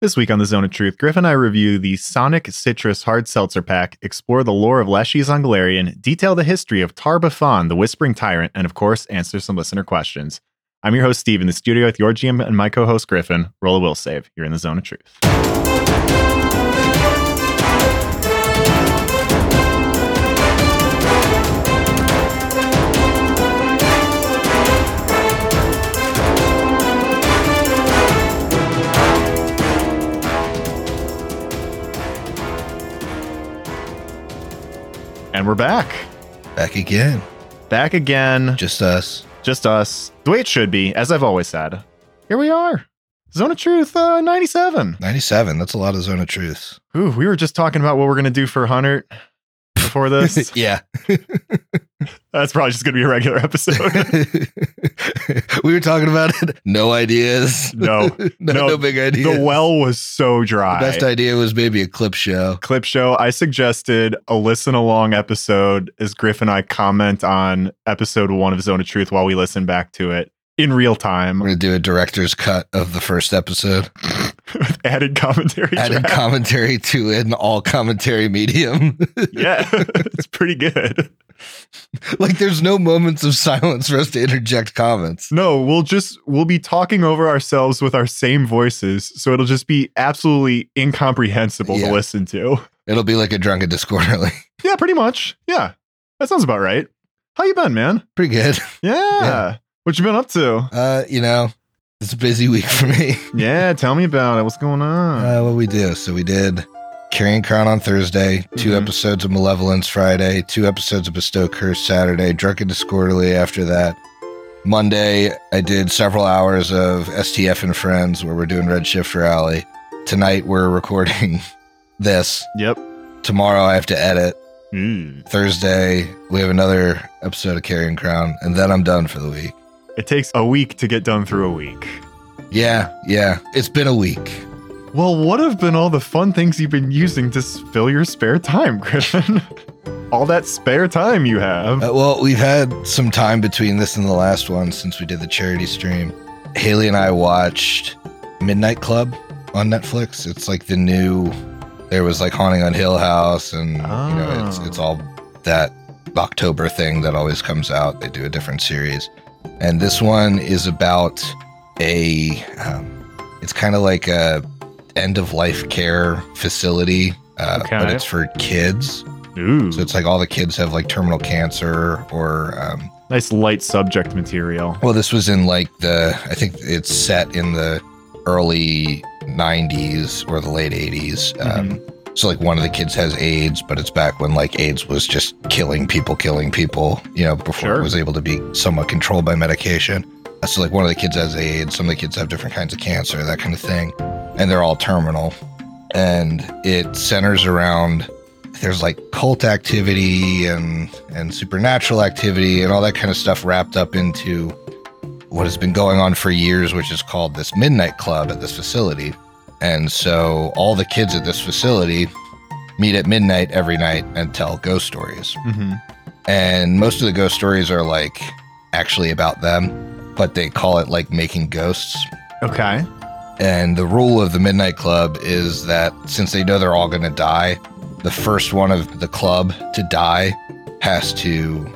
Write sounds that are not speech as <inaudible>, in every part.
This week on the Zone of Truth, Griff and I review the Sonic Citrus Hard Seltzer Pack, explore the lore of Leshies on Golarion, detail the history of Tar-Baphon, the Whispering Tyrant, and of course, answer some listener questions. I'm your host, Steve, in the studio with your GM and my co host, Griffin. Roll a will save. You're in the Zone of Truth. And we're back. Back again. Back again. Just us. Just us. The way it should be, as I've always said. Here we are. Zone of Truth uh, 97. 97. That's a lot of Zone of Truth. Ooh, we were just talking about what we're going to do for Hunter before this. <laughs> yeah. <laughs> <laughs> That's probably just going to be a regular episode. <laughs> we were talking about it. No ideas. No. <laughs> no, No, no big ideas. the well was so dry. The best idea was maybe a clip show. clip show. I suggested a listen along episode as Griff and I comment on episode one of Zone of Truth while we listen back to it in real time We're going to do a director's cut of the first episode. With added commentary. Added track. commentary to an all commentary medium. <laughs> yeah, <laughs> it's pretty good. like there's no moments of silence for us to interject comments. No, we'll just we'll be talking over ourselves with our same voices, so it'll just be absolutely incomprehensible Yeah. to listen to. It'll be like a drunken disorderly. <laughs> Yeah, pretty much. Yeah, that sounds about right. How you been, man? Pretty good. Yeah. Yeah. What you been up to? Uh, you know, it's a busy week for me. <laughs> Yeah, tell me about it. What's going on? Uh, what we do? So we did Carrion Crown on Thursday, 2 Mhm. episodes of Malevolence Friday, two episodes of Bestow Curse Saturday, Drunken Discorderly after that. Monday, I did several hours of STF and Friends where we're doing Redshift Rally. Tonight, we're <laughs> recording this. yep. Tomorrow, I have to edit. Mm. Thursday, we have another episode of Carrion Crown, and then I'm done for the week. It takes a week to get done through a week. Yeah, yeah, it's been a week. Well, what have been all the fun things you've been using to fill your spare time, <laughs> Griffin? all that spare time you have. Uh, well, we've had some time between this and the last one since we did the charity stream. Haley and I watched Midnight Club on Netflix. It's like the new. There was like Haunting on Hill House, and you know, it's Oh. it's all that October thing that always comes out. They do a different series, and this one is about a. Um, it's kind of like a end of life care facility, uh, but it's for kids. Ooh, So it's like all the kids have like terminal cancer or um nice light subject material. well this was in like the I think it's set in the early 90s or the late 80s. Um so like one of the kids has AIDS, but it's back when like AIDS was just killing people, killing people, you know, before Sure. it was able to be somewhat controlled by medication. So like one of the kids has AIDS, some of the kids have different kinds of cancer, that kind of thing. And they're all terminal. And it centers around there's like cult activity and and supernatural activity and all that kind of stuff wrapped up into what has been going on for years which is called this midnight club at this facility and so all the kids at this facility meet at midnight every night and tell ghost stories hmm and most of the ghost stories are like actually about them but they call it like making ghosts Okay. and the rule of the Midnight Club is that since they know they're all going to die, the first one of the club to die has to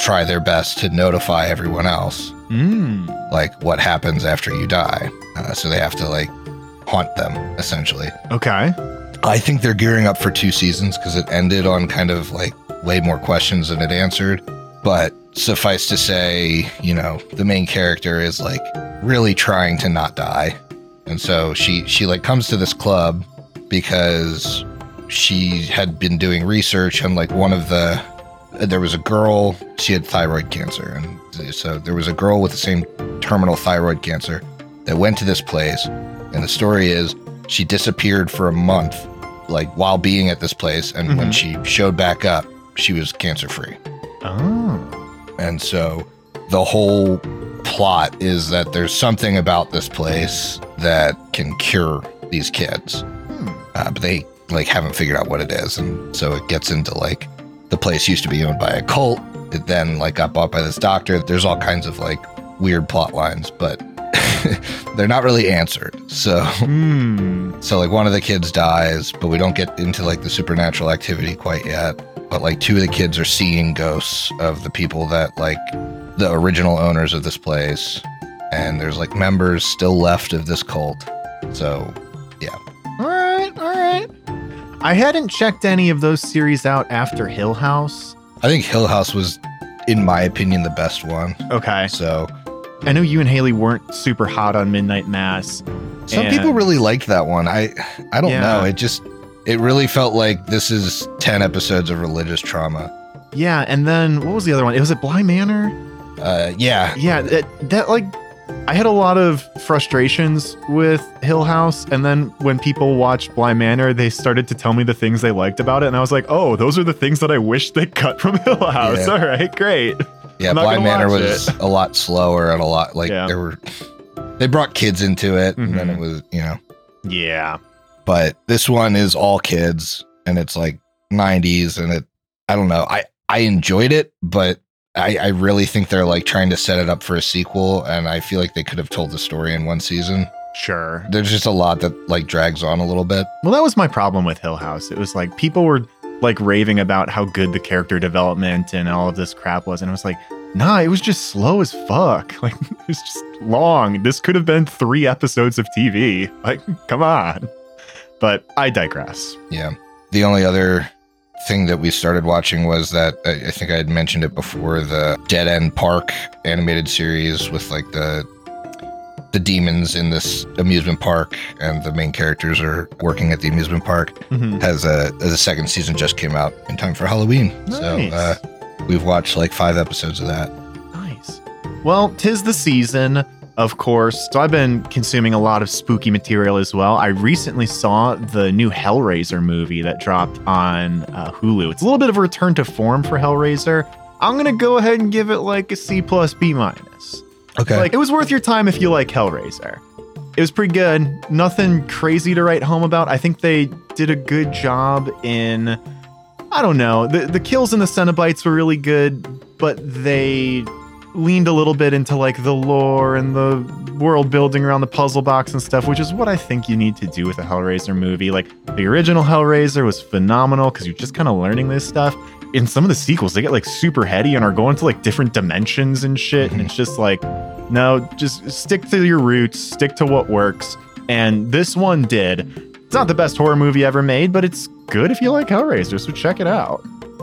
try their best to notify everyone else, Mm. like what happens after you die. Uh, so they have to like haunt them, essentially. Okay. I think they're gearing up for two seasons because it ended on kind of like way more questions than it answered. But suffice to say, you know, the main character is like really trying to not die. And so she she like comes to this club because she had been doing research and like one of the there was a girl she had thyroid cancer and so there was a girl with the same terminal thyroid cancer that went to this place and the story is she disappeared for a month like while being at this place. And when Mhm. she showed back up she was cancer free Oh. and so the whole plot is that there's something about this place that can cure these kids. Hmm. uh, but they like haven't figured out what it is. And so it gets into like the place used to be owned by a cult. It then like got bought by this doctor. There's all kinds of like weird plot lines. But <laughs> they're not really answered So, Hmm. so like one of the kids dies, but we don't get into like the supernatural activity quite yet. But like two of the kids are seeing ghosts of the people that like the original owners of this place, and there's like members still left of this cult. So, yeah. All right, all right. I hadn't checked any of those series out after Hill House. I think Hill House was, in my opinion, the best one. Okay. So I know you and Haley weren't super hot on Midnight Mass. some And- people really liked that one. I I don't Yeah. know. It just it really felt like this is ten episodes of religious trauma. Yeah, and then what was the other one? It was at Bly Manor. Uh, yeah, Yeah, that, that like I had a lot of frustrations with Hill House, and then when people watched Bly Manor, they started to tell me the things they liked about it, and I was like, "Oh, those are the things that I wish they cut from Hill House." Yeah. <laughs> All right, great. Yeah. Bly Manor was it. a lot slower and a lot like Yeah. there were. They brought kids into it, and then it mm-hmm. was you know. Yeah, But this one is all kids, and it's like '90s, and it. I don't know. I I enjoyed it, but I, I really think they're like trying to set it up for a sequel, and I feel like they could have told the story in one season. sure. There's just a lot that like drags on a little bit. Well, that was my problem with Hill House. It was like people were like raving about how good the character development and all of this crap was, and I was like, nah, it was just slow as fuck. <laughs> Like it was just long. This could have been three episodes of TV. <laughs> Like, come on. But I digress. Yeah. The only other thing that we started watching was that I I think I had mentioned it before the Dead End Park animated series with like the the demons in this amusement park and the main characters are working at the amusement park Mhm. has a as a second season just came out in time for Halloween. So uh, we've watched like five episodes of that. Nice. Well, tis the season, of course. So I've been consuming a lot of spooky material as well. I recently saw the new Hellraiser movie that dropped on uh, Hulu. It's a little bit of a return to form for Hellraiser. I'm gonna go ahead and give it like a C plus B minus. Okay. Like it was worth your time if you like Hellraiser. It was pretty good. Nothing crazy to write home about. I think they did a good job in I don't know. The the kills and the Cenobites were really good, but they leaned a little bit into like the lore and the world building around the puzzle box and stuff, which is what I think you need to do with a Hellraiser movie. Like the original Hellraiser was phenomenal because you're just kind of learning this stuff. In some of the sequels, they get like super heady and are going to like different dimensions and shit. And it's mm-hmm. just like, no, just stick to your roots, stick to what works. And this one did. It's not the best horror movie ever made, but it's good if you like Hellraiser, so check it out.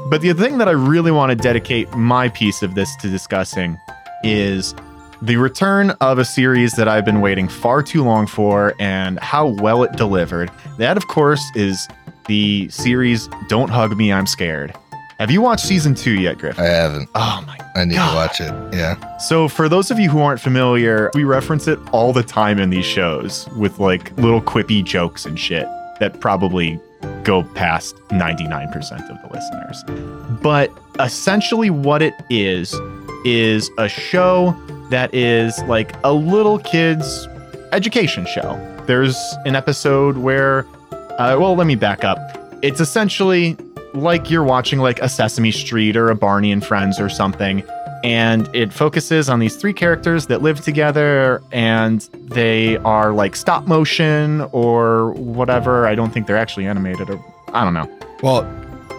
But the thing that I really want to dedicate my piece of this to discussing is the return of a series that I've been waiting far too long for and how well it delivered. That, of course, is the series Don't Hug Me, I'm Scared. Have you watched season two yet, Griff? I haven't. Oh my god. I need God. to watch it. Yeah. so, for those of you who aren't familiar, we reference it all the time in these shows with like little quippy jokes and shit that probably go past 99% of the listeners. But essentially, what it is, is a show that is like a little kid's education show. There's an episode where, uh, well, let me back up. It's essentially like you're watching like a Sesame Street or a Barney and Friends or something and it focuses on these three characters that live together and they are like stop motion or whatever. I don't think they're actually animated or i don't know. Well,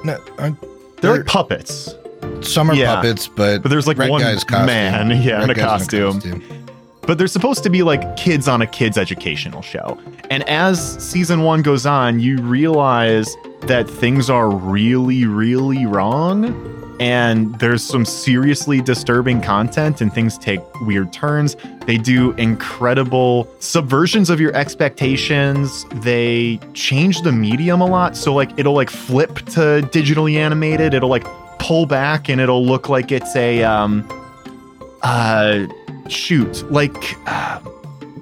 no, they're, They're- like puppets. Some are Yeah. puppets, but but there's like one guy's man <laughs> yeah in a guy's costume but they're supposed to be like kids on a kids educational show. And as season one goes on you realize that things are really really wrong and there's some seriously disturbing content and things take weird turns. They do incredible subversions of your expectations. They change the medium a lot. So like it'll like flip to digitally animated. It'll like pull back and it'll look like it's a um uh shoot like uh,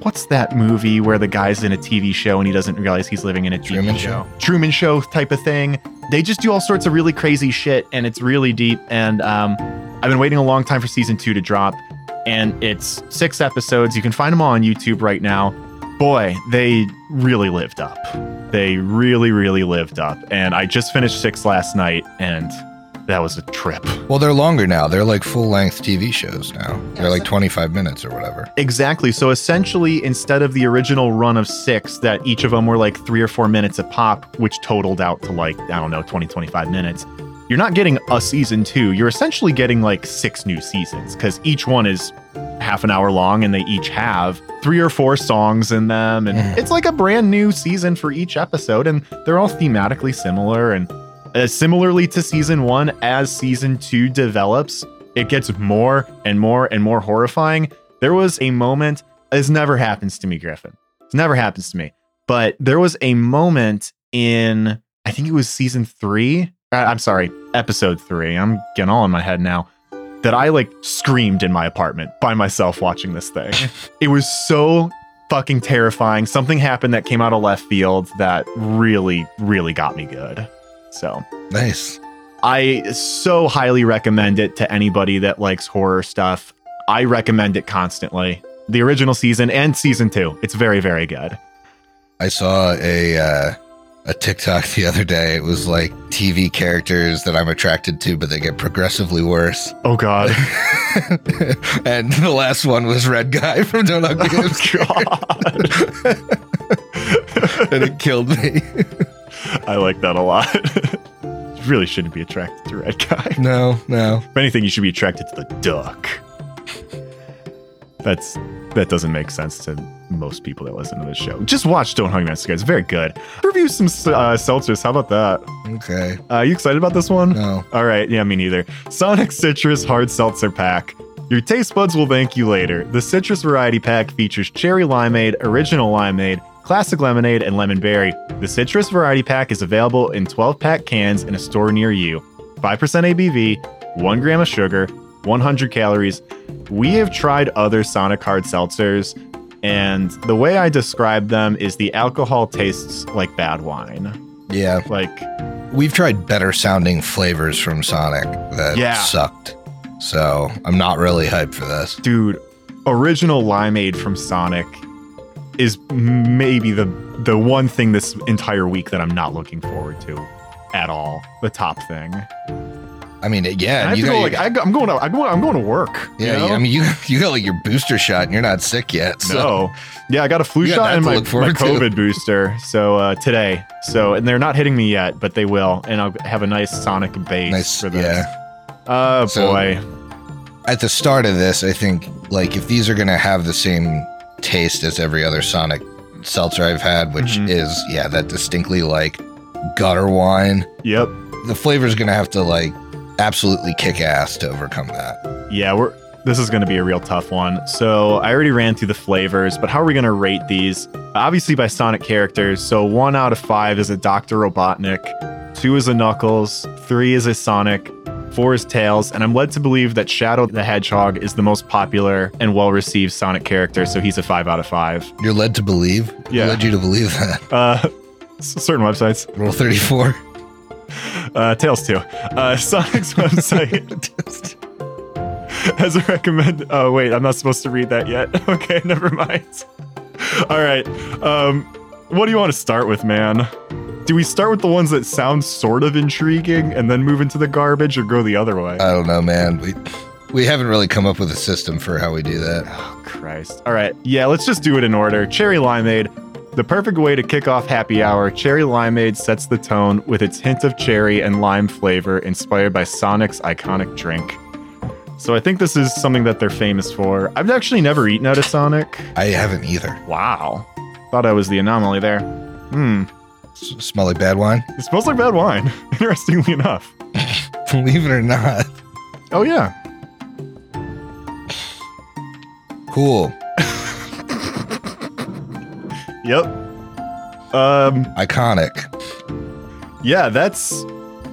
what's that movie where the guy's in a tv show and he doesn't realize he's living in a TV Truman show? Truman show type of thing. They just do all sorts of really crazy shit and it's really deep and um i've been waiting a long time for season two to drop and it's six episodes. You can find them all on youtube right now. Boy they really lived up. They really really lived up and i just finished six last night and that was a trip. Well, they're longer now. They're like full length TV shows now. They're like 25 minutes or whatever. Exactly. So essentially, instead of the original run of six, that each of them were like three or four minutes a pop, which totaled out to like, I don't know, 20, 25 minutes, you're not getting a season two. You're essentially getting like six new seasons because each one is half an hour long and they each have three or four songs in them. And it's like a brand new season for each episode. And they're all thematically similar. And uh, similarly to season one, as season two develops, it gets more and more and more horrifying. There was a moment, this never happens to me, Griffin. This never happens to me. But there was a moment in, I think it was season three. uh, I'm sorry, episode three. I'm getting all in my head now. That I like screamed in my apartment by myself watching this thing. <laughs> it was so fucking terrifying. Something happened that came out of left field that really, really got me good. So Nice. I so highly recommend it to anybody that likes horror stuff. I recommend it constantly. The original season and season two. It's very, very good. I saw a uh, a TikTok <laughs> the other day. It was like TV characters that I'm attracted to, but they get progressively worse. Oh god. <laughs> and the last one was Red Guy <laughs> from Don't Hug Oh god. and it killed me. <laughs> I like that a lot. <laughs> you really shouldn't be attracted to red guy. no, no. If anything, you should be attracted to the duck. That's that doesn't make sense to most people that listen to this show. Just watch Don't Hug Me, guys. Very good. Review some uh, seltzers. How about that? Okay. Uh, you excited about this one? No. All right, yeah, me neither. Sonic Citrus Hard Seltzer Pack. Your taste buds will thank you later. The citrus variety pack features cherry limeade, original limeade, classic lemonade, and lemon berry. The citrus variety pack is available in 12 pack cans in a store near you. 5% ABV, 1 gram of sugar, 100 calories. We have tried other Sonic Hard Seltzers, and the way I describe them is the alcohol tastes like bad wine. Yeah. Like, We've tried better sounding flavors from Sonic that Yeah. sucked. So I'm not really hyped for this. dude, original limeade from Sonic is maybe the the one thing this entire week that I'm not looking forward to at all. The top thing. I mean, yeah, I you got go your- like I, go- I'm going to I'm going I'm going to work. you yeah, know? I mean, you you got like your booster shot, and you're not sick yet. So no. Yeah, I got a flu got shot and my, my forward to. COVID booster. So uh, today. So and they're not hitting me yet, but they will. And I'll have a nice Sonic base nice. for this. Yeah. Oh So- boy. At the start of this, I think like if these are gonna have the same taste as every other Sonic seltzer I've had, which Mhm. is yeah, that distinctly like gutter wine. Yep. The flavor's gonna have to like absolutely kick ass to overcome that. Yeah, we're this is going to be a real tough one. So I already ran through the flavors, but how are we going to rate these? Obviously by Sonic characters. So one out of five is a Doctor Robotnik, two is a Knuckles, three is a Sonic, four is Tails, and I'm led to believe that Shadow the Hedgehog is the most popular and well-received Sonic character. So he's a five out of five. You're led to believe. Who Yeah. led you to believe that. <laughs> Uh, certain websites. Rule 34. <laughs> Uh, Tails too. Uh, <laughs> Sonic's website. As a recommend. Oh wait, I'm not supposed to read that yet. Okay, never mind. All right. Um, what do you want to start with, man? Do we start with the ones that sound sort of intriguing and then move into the garbage, or go the other way? I don't know, man. We we haven't really come up with a system for how we do that. oh Christ! All right, yeah, let's just do it in order. Cherry limeade. The perfect way to kick off happy hour, cherry limeade sets the tone with its hint of cherry and lime flavor inspired by Sonic's iconic drink. So I think this is something that they're famous for. I've actually never eaten at a Sonic. I haven't either. Wow. Thought I was the anomaly there. Hmm. S- smell like bad wine? It smells like bad wine, <laughs> interestingly enough. <laughs> Believe it or not. Oh, yeah. Cool. <laughs> Yep. Um, Iconic. yeah, that's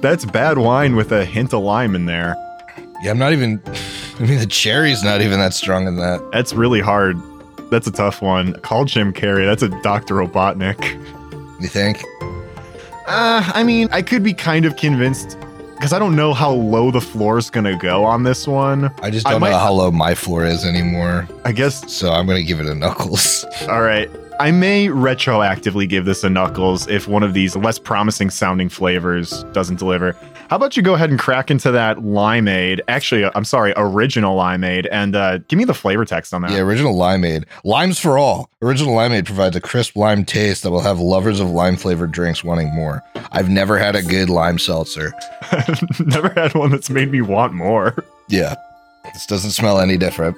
that's bad wine with a hint of lime in there. Yeah, I'm not even. I mean, the cherry's not even that strong in that. That's really hard. That's a tough one. Call Jim Carrey. That's a Dr. Robotnik. You think? Uh, I mean, I could be kind of convinced because I don't know how low the floor is going to go on this one. I just don't might- know how low my floor is anymore. I guess, So I'm gonna give it a knuckles. <laughs> all right. I may retroactively give this a Knuckles if one of these less promising sounding flavors doesn't deliver. How about you go ahead and crack into that limeade? Actually, I'm sorry, original limeade, and uh, give me the flavor text on that. Yeah, original limeade. Limes for all. Original limeade provides a crisp lime taste that will have lovers of lime flavored drinks wanting more. I've never had a good lime seltzer. <laughs> Never had one that's made me want more. Yeah, this doesn't smell any different.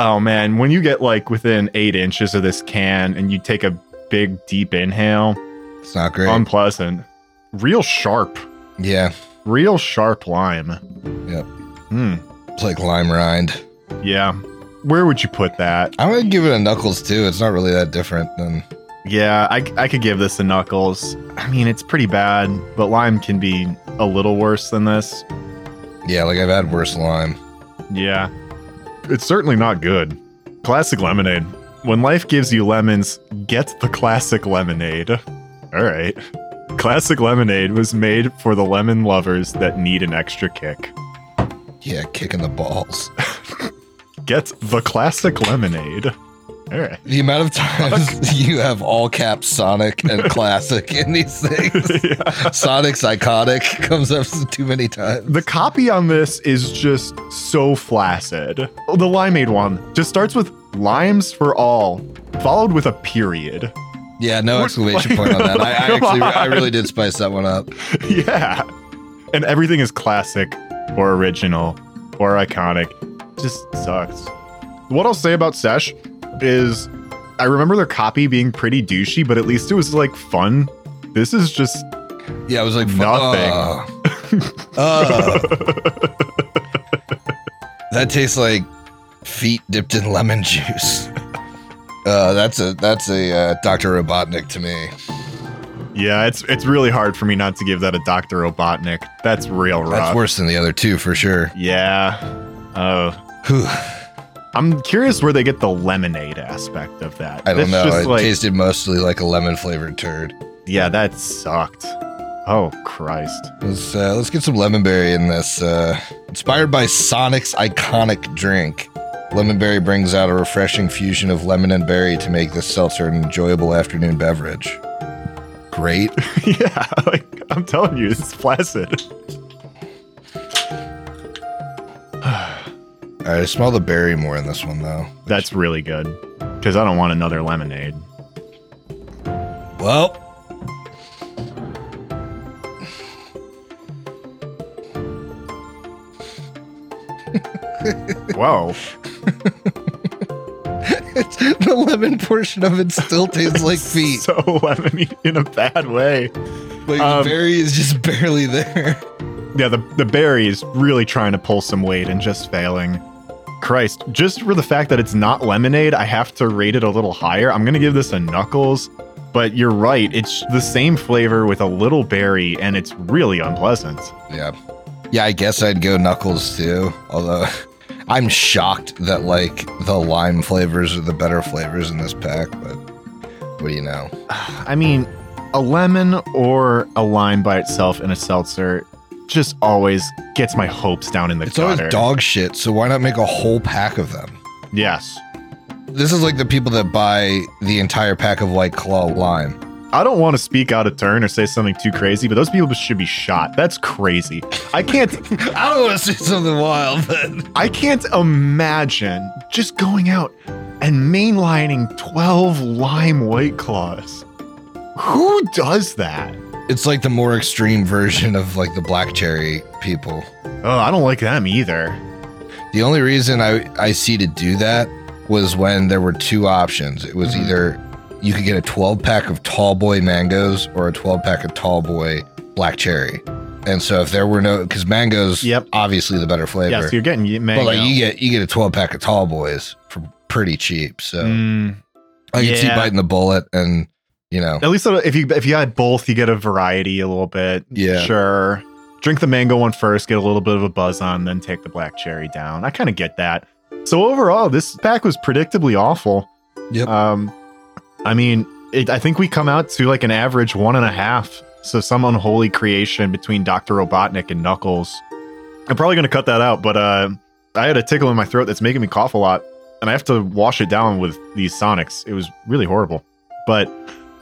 Oh man, when you get like within eight inches of this can and you take a big deep inhale, It's not great. unpleasant. Real sharp. yeah, Real sharp lime. Yep. Hmm. it's like lime rind. Yeah. Where would you put that? I would give it a knuckles too. It's not really that different than Yeah, I, I could give this a knuckles. I mean, it's pretty bad, but lime can be a little worse than this. yeah. Like I've had worse lime. Yeah. It's certainly not good. Classic lemonade. When life gives you lemons, get the classic lemonade. All right. Classic lemonade was made for the lemon lovers that need an extra kick. Yeah, kicking the balls. <laughs> Get the classic lemonade. All right. The amount of times <laughs> you have all caps Sonic and classic in these things. <laughs> Yeah. Sonic's iconic comes up too many times. The copy on this is just so flaccid. The limeade one just starts with limes for all, followed with a period. Yeah, no What- exclamation point on <laughs> that. I, I Come actually, I really did spice that one up. yeah. And everything is classic or original or iconic. Just sucks. What I'll say about Sesh is I remember their copy being pretty douchey, but at least it was like fun. This is just Yeah, I was like, Nothing. "Ugh." Ugh. that tastes like feet dipped in lemon juice. Uh, that's a that's a uh, Dr. Robotnik to me. yeah, it's it's really hard for me not to give that a Dr. Robotnik. That's real rough. That's worse than the other two for sure. Yeah. Oh. I'm curious where they get the lemonade aspect of that. I don't That's know. Just It like, tasted mostly like a lemon flavored turd. yeah, that sucked. Oh Christ. Let's uh, let's get some lemonberry in this. Uh, inspired by Sonic's iconic drink, lemonberry brings out a refreshing fusion of lemon and berry to make this seltzer an enjoyable afternoon beverage. Great. <laughs> yeah, like I'm telling you, it's flaccid. All right, I smell the berry more in this one though. That's really good. Because I don't want another lemonade. Well, Whoa. <laughs> it's, the lemon portion of it still tastes like <laughs> feet. So lemony in a bad way. Like um, the berry is just barely there. Yeah, the, the berry is really trying to pull some weight and just failing. Christ, just for the fact that it's not lemonade, I have to rate it a little higher. I'm going to give this a knuckles, but you're right. It's the same flavor with a little berry, and it's really unpleasant. Yeah. Yeah, I guess I'd go Knuckles too. Although <laughs> I'm shocked that like the lime flavors are the better flavors in this pack, but what do you know? <sighs> I mean, a lemon or a lime by itself in a seltzer just always gets my hopes down in the It's gutter. always dog shit, so why not make a whole pack of them? Yes. This is like the people that buy the entire pack of White Claw lime. I don't want to speak out of turn or say something too crazy, but those people should be shot. That's crazy. I can't <laughs> I don't want to say something wild, but I can't imagine just going out and mainlining 12 lime white claws. Who does that? It's like the more extreme version of like the black cherry people. Oh, I don't like them either. The only reason I, I see to do that was when there were two options. It was Mhm. either you could get a 12 pack of tall boy mangoes or a 12 pack of tall boy black cherry. And so if there were no, because mangoes, Yep. obviously the better flavor. Yeah, so you're getting mango. but like you get you get a 12 pack of tall boys for pretty cheap. So Mm, I can see biting the bullet and you know at least if you if you had both, you get a variety a little bit. Yeah. sure. Drink the mango one first, get a little bit of a buzz on, then take the black cherry down. I kind of get that. So overall, this pack was predictably awful. Yep. Um, I mean, it, I think we come out to like an average one and a half. So some unholy creation between Doctor Robotnik and Knuckles. I'm probably gonna cut that out, but uh, I had a tickle in my throat that's making me cough a lot, and I have to wash it down with these Sonics. It was really horrible. But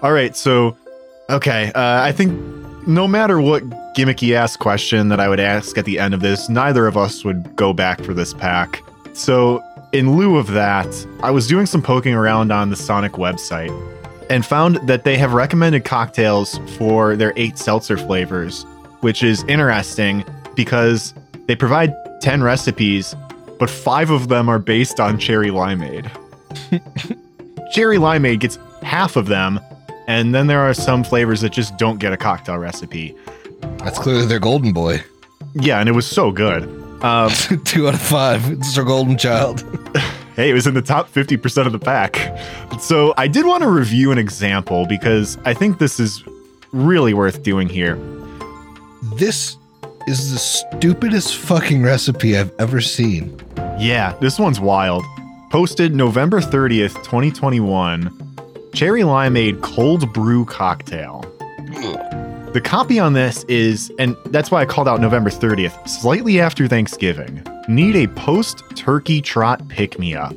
all right, so okay, uh, I think no matter what gimmicky ass question that I would ask at the end of this, neither of us would go back for this pack. So in lieu of that, I was doing some poking around on the Sonic website and found that they have recommended cocktails for their eight seltzer flavors, which is interesting because they provide 10 recipes, but five of them are based on cherry limeade. <laughs> cherry limeade gets half of them, and then there are some flavors that just don't get a cocktail recipe. That's clearly their golden boy. Yeah, and it was so good. Um, <laughs> Two out of five. It's our golden child. <laughs> hey, it was in the top 50% of the pack. So I did want to review an example because I think this is really worth doing here. This is the stupidest fucking recipe I've ever seen. Yeah, this one's wild. Posted November 30th, 2021. Cherry limeade cold brew cocktail. The copy on this is, and that's why I called out November 30th, slightly after Thanksgiving. Need a post turkey trot pick me up.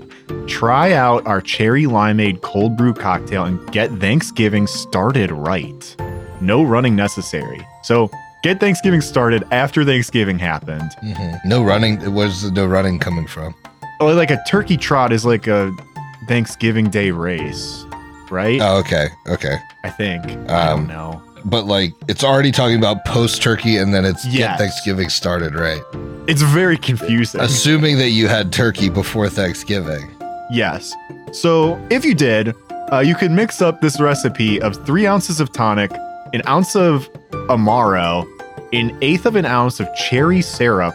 Try out our cherry limeade cold brew cocktail and get Thanksgiving started right. No running necessary. So get Thanksgiving started after Thanksgiving happened. Mhm. No running. Where's the no running coming from? Oh, like a turkey trot is like a Thanksgiving Day race, right? Oh, okay. Okay. I think. I don't Um, know. But like, it's already talking about post turkey and then it's Yes. get Thanksgiving started, right? It's very confusing. Assuming that you had turkey before Thanksgiving. Yes. So if you did, uh, you could mix up this recipe of three ounces of tonic, an ounce of Amaro, an eighth of an ounce of cherry syrup,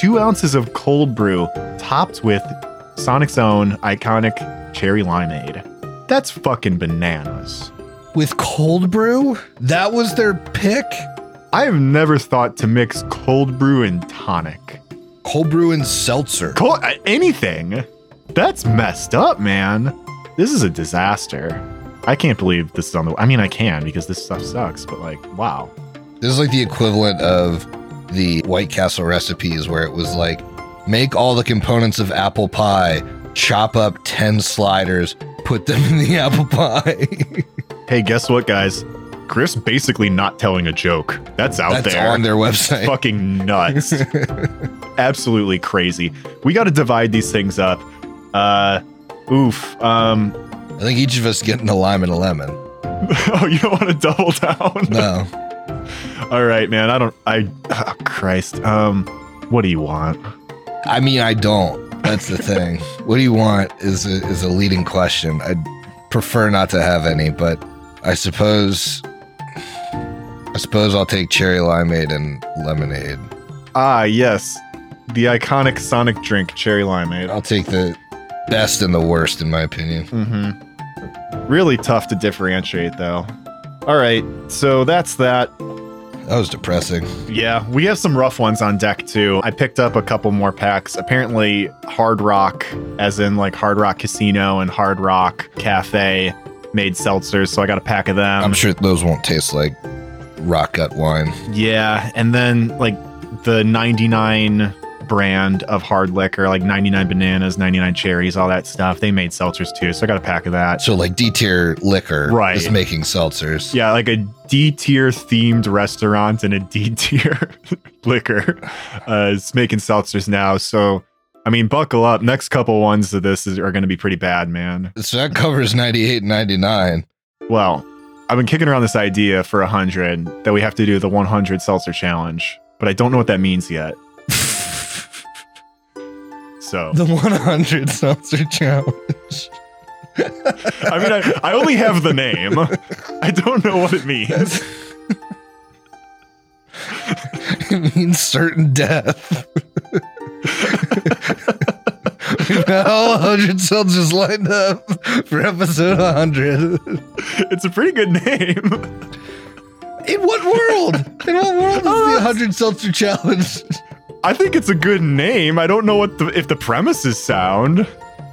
two ounces of cold brew, topped with Sonic's own iconic cherry limeade. That's fucking bananas. With cold brew? That was their pick? I have never thought to mix cold brew and tonic. Cold brew and seltzer. Cold, uh, anything. That's messed up, man. This is a disaster. I can't believe this is on the. I mean, I can because this stuff sucks, but like, wow. This is like the equivalent of the White Castle recipes where it was like make all the components of apple pie, chop up 10 sliders, put them in the <laughs> apple pie. Hey, guess what, guys? Chris basically not telling a joke. That's out That's there. on their website. Fucking nuts. <laughs> Absolutely crazy. We got to divide these things up. Uh, oof. Um. I think each of us getting a lime and a lemon. <laughs> Oh, you don't want to double down? No. All right, man. I don't. I. Oh, Christ. Um. What do you want? I mean, I don't. That's the thing. what do you want is a, is a leading question. I'd prefer not to have any, but I suppose I suppose I'll take cherry limeade and lemonade. Ah, yes. The iconic Sonic drink, cherry limeade. I'll take the best and the worst in my opinion. Mm-hmm. Really tough to differentiate, though. All right, so that's that. That was depressing. Yeah, we have some rough ones on deck too. I picked up a couple more packs. Apparently, Hard Rock, as in like Hard Rock Casino and Hard Rock Cafe, made seltzers, so I got a pack of them. I'm sure those won't taste like rock gut wine. Yeah, and then like the 99 brand of hard liquor, like 99 bananas, 99 cherries, all that stuff. They made seltzers too, so I got a pack of that. So like D tier liquor Right. is making seltzers. Yeah, like a D tier themed restaurant and a <laughs> D tier liquor uh, is making seltzers now. So, I mean, buckle up. Next couple ones of this is, are going to be pretty bad, man. So that covers 98 and 99. Well, I've been kicking around this idea for 100 that we have to do the 100 seltzer challenge, but I don't know what that means yet. So, The 100 seltzer challenge. I mean, I, I only have the name. I don't know what it means. it means certain death. We've got all 100 soldiers lined up for episode 100. It's a pretty good name. In what world? In what world is the uh, 100 seltzer challenge? I think it's a good name. I don't know what the if the premise is sound.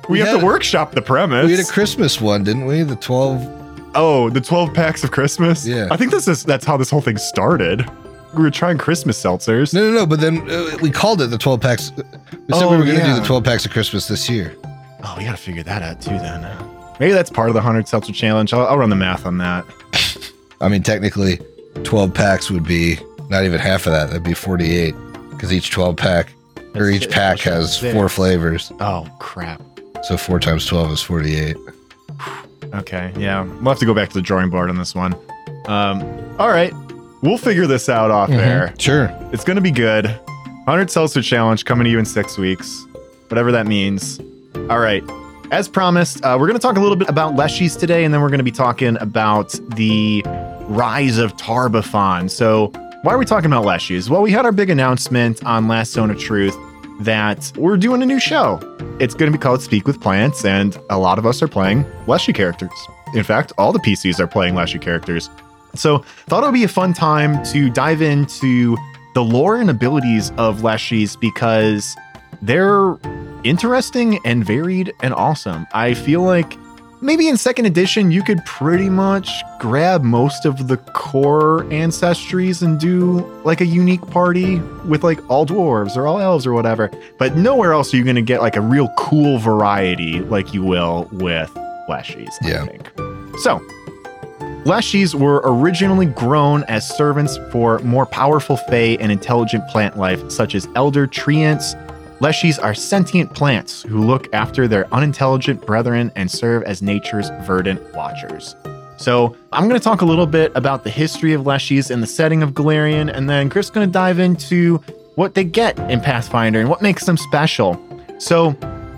We, We have had- to workshop the premise. We had a Christmas one, didn't we? The 12. oh, the 12 packs of Christmas? Yeah. I think this is that's how this whole thing started. we were trying Christmas seltzers. No, no, no. But then uh, we called it the 12 packs. We said Oh, we were going to yeah. do the 12 packs of Christmas this year. Oh, we got to figure that out too then. Maybe that's part of the 100 seltzer challenge. I'll, I'll run the math on that. <laughs> I mean, technically, 12 packs would be not even half of that. That'd be 48 because each 12 pack or That's each six. pack has Six. four flavors. Oh, crap. So four times 12 is 48. Okay, yeah. We'll have to go back to the drawing board on this one. Um, all right. We'll figure this out off air. Sure. It's going to be good. 100 Seltzer Challenge coming to you in six weeks, whatever that means. All right. As promised, uh, we're going to talk a little bit about Leshies today, and then we're going to be talking about the rise of Tar Baphon. So, why are we talking about Leshies? Well, we had our big announcement on Last Zone of Truth that we're doing a new show. It's going to be called Speak with Plants, and a lot of us are playing Leshy characters. In fact, all the PCs are playing Leshy characters. So, thought it would be a fun time to dive into the lore and abilities of Leshies because they're interesting and varied and awesome. I feel like maybe in second edition you could pretty much grab most of the core ancestries and do like a unique party with like all dwarves or all elves or whatever. But nowhere else are you going to get like a real cool variety like you will with Leshies, Yeah. I think. So, Leshies were originally grown as servants for more powerful fae and intelligent plant life, such as elder treants. Leshies are sentient plants who look after their unintelligent brethren and serve as nature's verdant watchers. So, I'm going to talk a little bit about the history of Leshies and the setting of Golarion, and then Chris is going to dive into what they get in Pathfinder and what makes them special. So,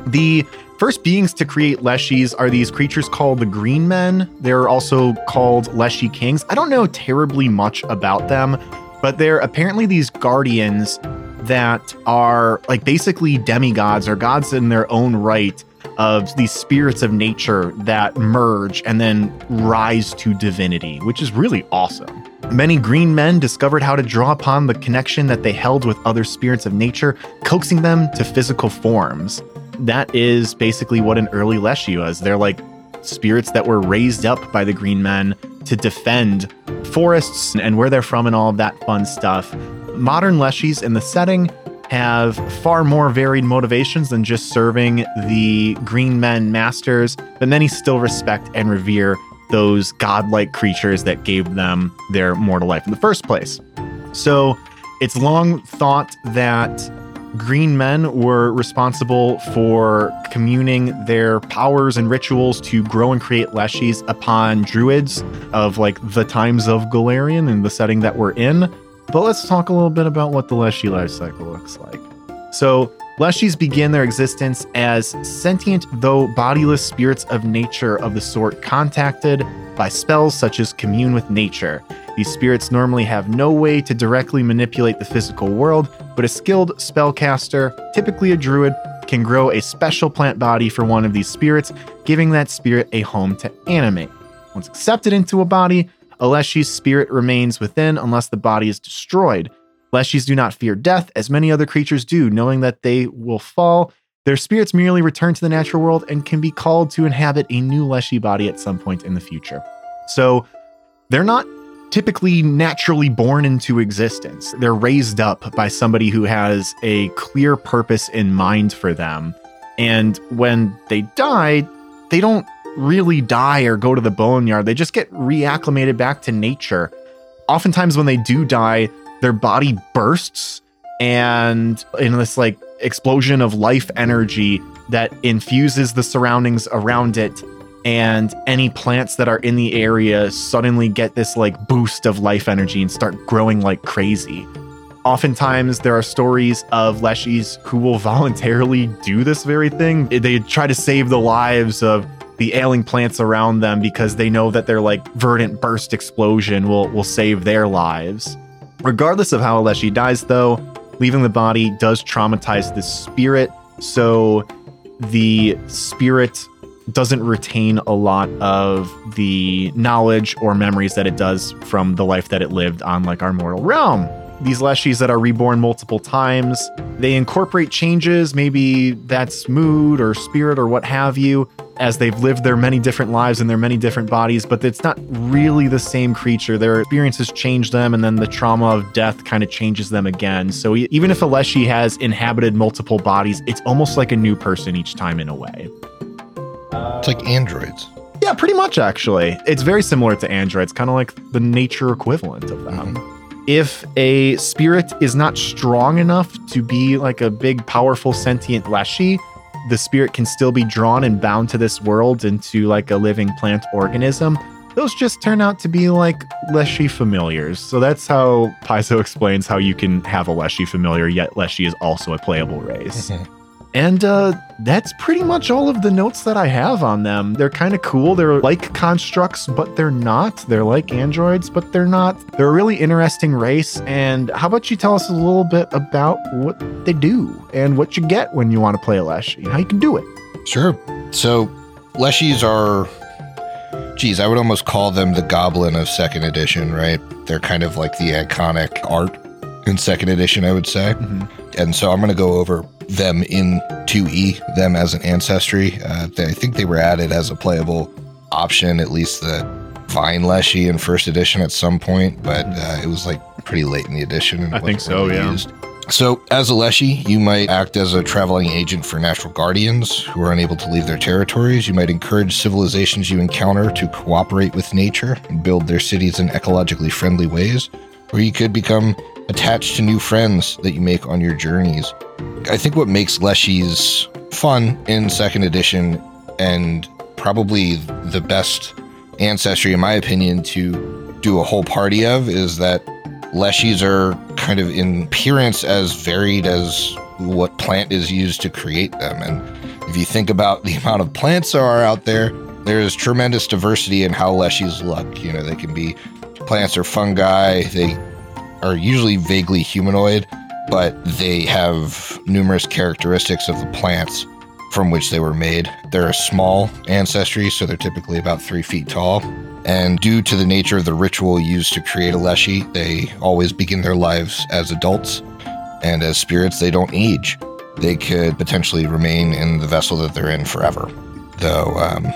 the first beings to create Leshies are these creatures called the Green Men. They're also called Leshy Kings. I don't know terribly much about them, but they're apparently these guardians that are like basically demigods or gods in their own right of these spirits of nature that merge and then rise to divinity, which is really awesome. Many green men discovered how to draw upon the connection that they held with other spirits of nature, coaxing them to physical forms. That is basically what an early Leshy was. They're like spirits that were raised up by the green men to defend forests and where they're from and all of that fun stuff. Modern Leshies in the setting have far more varied motivations than just serving the green men masters, but many still respect and revere those godlike creatures that gave them their mortal life in the first place. So it's long thought that green men were responsible for communing their powers and rituals to grow and create leshies upon druids of like the times of Golarion and the setting that we're in. But let's talk a little bit about what the Leshy life cycle looks like. So, Leshies begin their existence as sentient, though bodiless spirits of nature of the sort contacted by spells such as commune with nature. These spirits normally have no way to directly manipulate the physical world, but a skilled spellcaster, typically a druid, can grow a special plant body for one of these spirits, giving that spirit a home to animate. Once accepted into a body, a Leshy's spirit remains within unless the body is destroyed. Leshies do not fear death, as many other creatures do, knowing that they will fall. Their spirits merely return to the natural world and can be called to inhabit a new Leshy body at some point in the future. So, they're not typically naturally born into existence. They're raised up by somebody who has a clear purpose in mind for them. And when they die, they don't really die or go to the boneyard. They just get reacclimated back to nature. Oftentimes, when they do die, their body bursts and in this like explosion of life energy that infuses the surroundings around it and any plants that are in the area suddenly get this like boost of life energy and start growing like crazy. Oftentimes, there are stories of Leshies who will <laughs> voluntarily do this very thing. They try to save the lives of the ailing plants around them because they know that their like verdant burst explosion will will save their lives. Regardless of how a Leshy dies, though, leaving the body does traumatize the spirit. So the spirit doesn't retain a lot of the knowledge or memories that it does from the life that it lived on like our mortal realm. These Leshies that are reborn multiple times, they incorporate changes, maybe that's mood or spirit or what have you, as they've lived their many different lives in their many different bodies, but it's not really the same creature. Their experiences change them, and then the trauma of death kind of changes them again. So even if a Leshy has inhabited multiple bodies, it's almost like a new person each time in a way. It's like androids. Yeah, pretty much actually. It's very similar to androids, kind of like the nature equivalent of them. Mm-hmm if a spirit is not strong enough to be like a big, powerful, sentient Leshy, the spirit can still be drawn and bound to this world into like a living plant organism. Those just turn out to be like Leshy familiars. So that's how Paizo <laughs> explains how you can have a Leshy familiar, yet Leshy is also a playable race. <laughs> And uh, that's pretty much all of the notes that I have on them. They're kind of cool. They're like constructs, but they're not. They're like androids, but they're not. They're a really interesting race. And how about you tell us a little bit about what they do and what you get when you want to play a Leshy, how you can do it? Sure. So, Leshies are, geez, I would almost call them the Goblin of second edition, right? They're kind of like the iconic art in second edition, I would say. Mm-hmm. And so I'm going to go over them in 2E, them as an ancestry. Uh, they, I think they were added as a playable option, at least the Vine Leshy in first edition at some point, but uh, it was like pretty late in the edition. I think so, really yeah. Used. So, as a Leshy, you might act as a traveling agent for natural guardians who are unable to leave their territories. You might encourage civilizations you encounter to cooperate with nature and build their cities in ecologically friendly ways. Or you could become attached to new friends that you make on your journeys. I think what makes Leshies fun in second edition and probably the best ancestry, in my opinion, to do a whole party of is that Leshies are kind of in appearance as varied as what plant is used to create them. And if you think about the <laughs> amount of plants there are out there, there's tremendous diversity in how Leshies look. You know, they can be plants or fungi, they are usually vaguely humanoid, but they have numerous characteristics of the plants from which they were made. They're a small ancestry, so they're typically about three feet tall. And due to the nature of the ritual used to create a Leshy, they always begin their lives as adults. And as spirits, they don't age. They could potentially remain in the vessel that they're in forever, though um,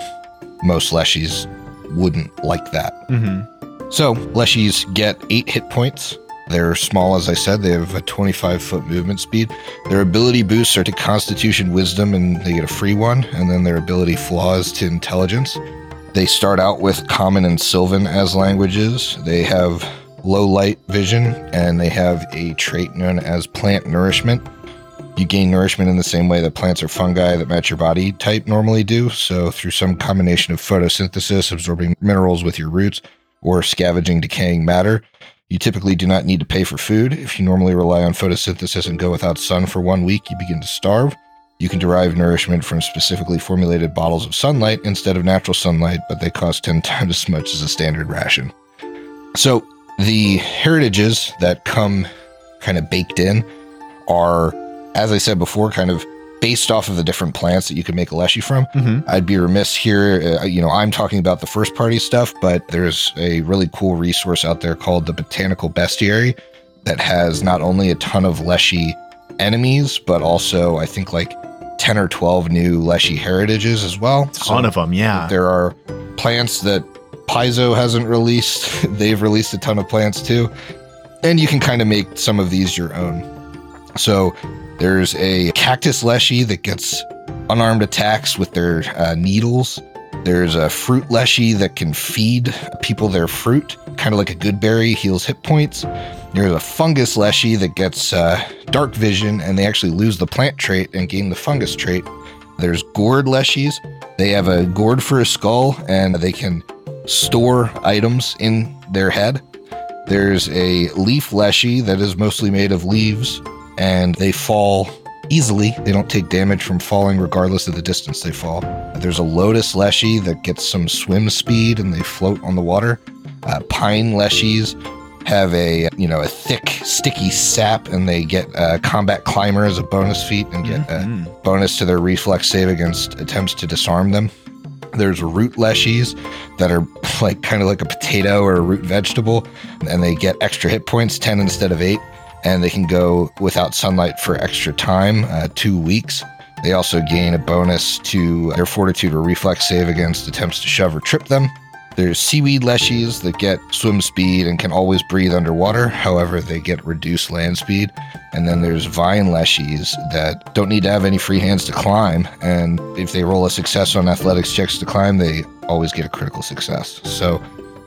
most Leshies wouldn't like that. Mm-hmm. So, Leshies get eight hit points they're small, as I said. They have a 25 foot movement speed. Their ability boosts are to Constitution, Wisdom, and they get a free one. And then their ability flaws to Intelligence. They start out with Common and Sylvan as languages. They have low light vision, and they have a trait known as Plant Nourishment. You gain nourishment in the same way that plants or fungi that match your body type normally do. So, through some combination of photosynthesis, absorbing minerals with your roots, or scavenging decaying matter, you typically do not need to pay for food. If you normally rely on photosynthesis and go without sun for one week, you begin to starve. You can derive nourishment from specifically formulated bottles of sunlight instead of natural sunlight, but they cost 10 <laughs> times as much as a standard ration. So, the heritages that come kind of baked in are, as I said before, kind of based off of the different plants that you can make a leshy from. Mm-hmm. I'd be remiss here. Uh, you know, I'm talking about the first party stuff, but there's a really cool resource out there called the Botanical Bestiary that has not only a ton of leshy enemies, but also I think like 10 or 12 new leshy heritages as well. A ton of them, yeah. There are plants that Paizo hasn't released. <laughs> They've released a ton of plants too. And you can kind of make some of these your own. So there's a cactus leshy that gets unarmed attacks with their uh, needles. There's a fruit leshy that can feed people their fruit, kind of like a good berry, heals hit points. There's a fungus leshy that gets uh, dark vision, and they actually lose the plant trait and gain the fungus trait. There's gourd leshies. They have a gourd for a skull, and they can store items in their head. There's a leaf leshy that is mostly made of leaves and they fall easily. They don't take damage from falling regardless of the distance they fall. There's a lotus leshy that gets some swim speed and they float on the water. Uh, pine leshies have a you know a thick sticky sap and they get a combat climber as a bonus feat and get mm-hmm. a bonus to their reflex save against attempts to disarm them. There's root leshies that are <laughs> like kind of like a potato or a root vegetable and they get extra hit points 10 instead of 8 and they can go without sunlight for extra time, uh, two weeks. They also gain a bonus to their fortitude or reflex save against attempts to shove or trip them. There's seaweed leshies that get swim speed and can always breathe underwater. However, they get reduced land speed. And then there's vine leshies that don't need to have any free hands to climb. And if they roll a success on athletics checks to climb, they always get a critical success. So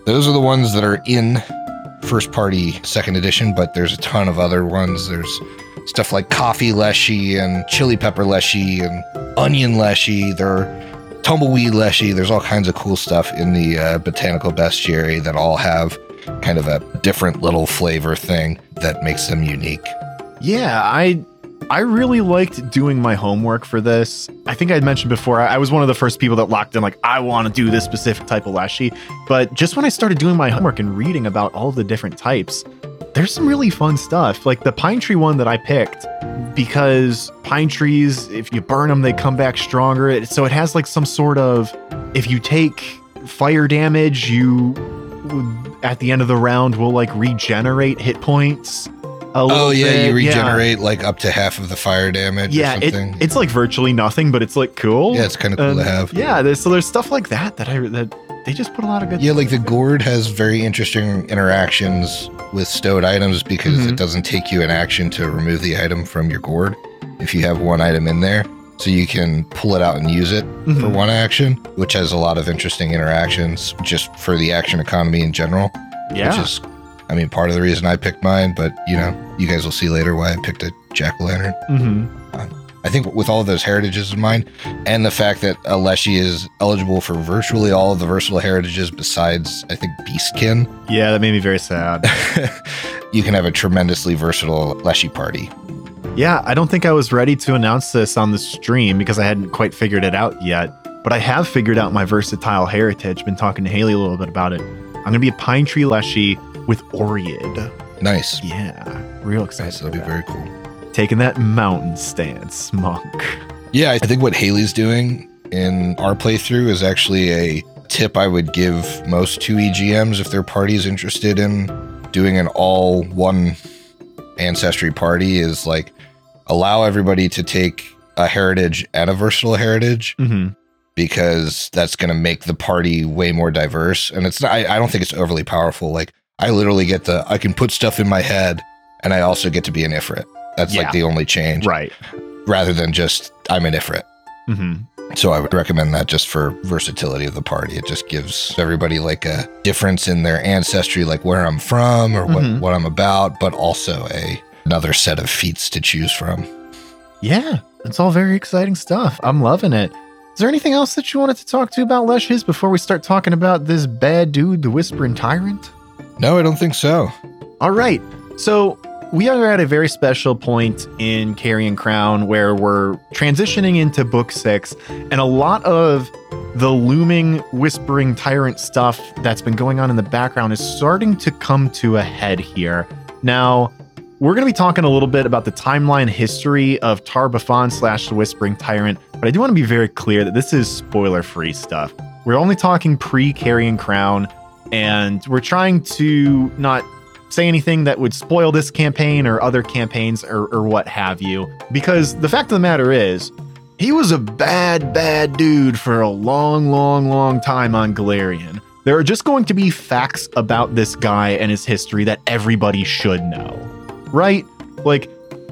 those are the ones that are in first party second edition, but there's a ton of other ones. There's stuff like coffee leshy and chili pepper leshy and onion leshy. There are tumbleweed leshy. There's all kinds of cool stuff in the uh, botanical bestiary that all have kind of a different little flavor thing that makes them unique. Yeah, I I really liked doing my homework for this. I think I'd mentioned before, I was one of the first people that locked in, like, I want to do this specific type of leshy. But just when I started doing my homework and reading about all the different types, there's some really fun stuff. Like the pine tree one that I picked, because pine trees, if you burn them, they come back stronger. So it has like some sort of, if you take fire damage, you at the end of the round will like regenerate hit points. Oh yeah, bit. you regenerate yeah. like up to half of the fire damage. Yeah, it, it's like virtually nothing, but it's like cool. Yeah, it's kind of cool to have. Yeah, there's, so there's stuff like that that I that they just put a lot of good. Yeah, like the gourd has very interesting interactions with stowed items because mm-hmm. it doesn't take you an action to remove the item from your gourd if you have one item in there. So you can pull it out and use it mm-hmm. for one action, which has a lot of interesting interactions just for the action economy in general. Yeah. Which is, I mean, part of the reason I picked mine, but you know, you guys will see later why I picked a jack o' lantern. Mm-hmm. Uh, I think with all of those heritages in mind, and the fact that a Leshy is eligible for virtually all of the versatile heritages besides, I think, Beastkin. Yeah, that made me very sad. <laughs> you can have a tremendously versatile Leshy party. Yeah, I don't think I was ready to announce this on the stream because I hadn't quite figured it out yet. But I have figured out my versatile heritage. Been talking to Haley a little bit about it. I'm going to be a pine tree Leshy with Oread. Nice. Yeah, real excited. Nice, that'll be very cool taking that mountain stance, monk. Yeah, I think what Haley's doing in our playthrough is actually a tip I would give most 2EGMs if their party is interested in doing an all one ancestry party is like allow everybody to take a heritage and a versatile heritage mm-hmm. because that's going to make the party way more diverse. And it's not, I, I don't think it's overly powerful. Like I literally get the, I can put stuff in my head and I also get to be an Ifrit. That's yeah. like the only change. Right. Rather than just, I'm an Ifrit. Mm-hmm. So I would recommend that just for versatility of the party. It just gives everybody like a difference in their ancestry, like where I'm from or what, mm-hmm. what I'm about, but also a another set of feats to choose from. Yeah, it's all very exciting stuff. I'm loving it. Is there anything else that you wanted to talk to about Leshies before we start talking about this bad dude, the Whispering Tyrant? No, I don't think so. All right. So we are at a very special point in Carrion Crown where we're transitioning into book six, and a lot of the looming whispering tyrant stuff that's been going on in the background is starting to come to a head here. Now, we're going to be talking a little bit about the timeline history of Tar-Baphon slash the Whispering Tyrant, but I do want to be very clear that this is spoiler free stuff. We're only talking pre Carrion Crown, and we're trying to not say anything that would spoil this campaign or other campaigns or, or what have you. Because the fact of the matter is, he was a bad, bad dude for a long, long, long time on Golarion. There are just going to be facts about this guy and his history that everybody should know. Right? Like,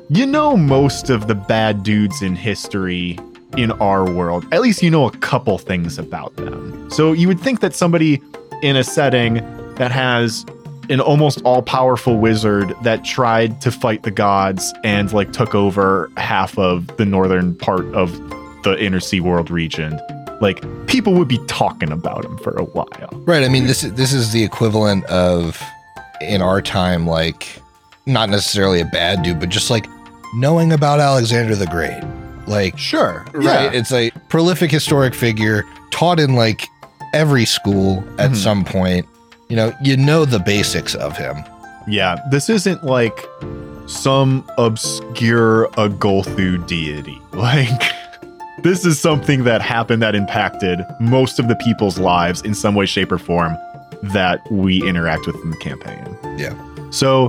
you know most of the bad dudes in history in our world. At least you know a couple things about them. So you would think that somebody in a setting that has an almost all powerful wizard that tried to fight the gods and like took over half of the northern part of the inner sea world region. Like people would be talking about him for a while. Right i mean this is this is the equivalent of in our time like not necessarily a bad dude but just like knowing about alexander the great. Like sure right. yeah. it's a prolific historic figure taught in like every school at mm-hmm. some point you know, you know the basics of him. Yeah, this isn't like some obscure Agolthu deity. <laughs> Like, this is something that happened that impacted most of the people's lives in some way, shape, or form that we interact with in the campaign. Yeah. So,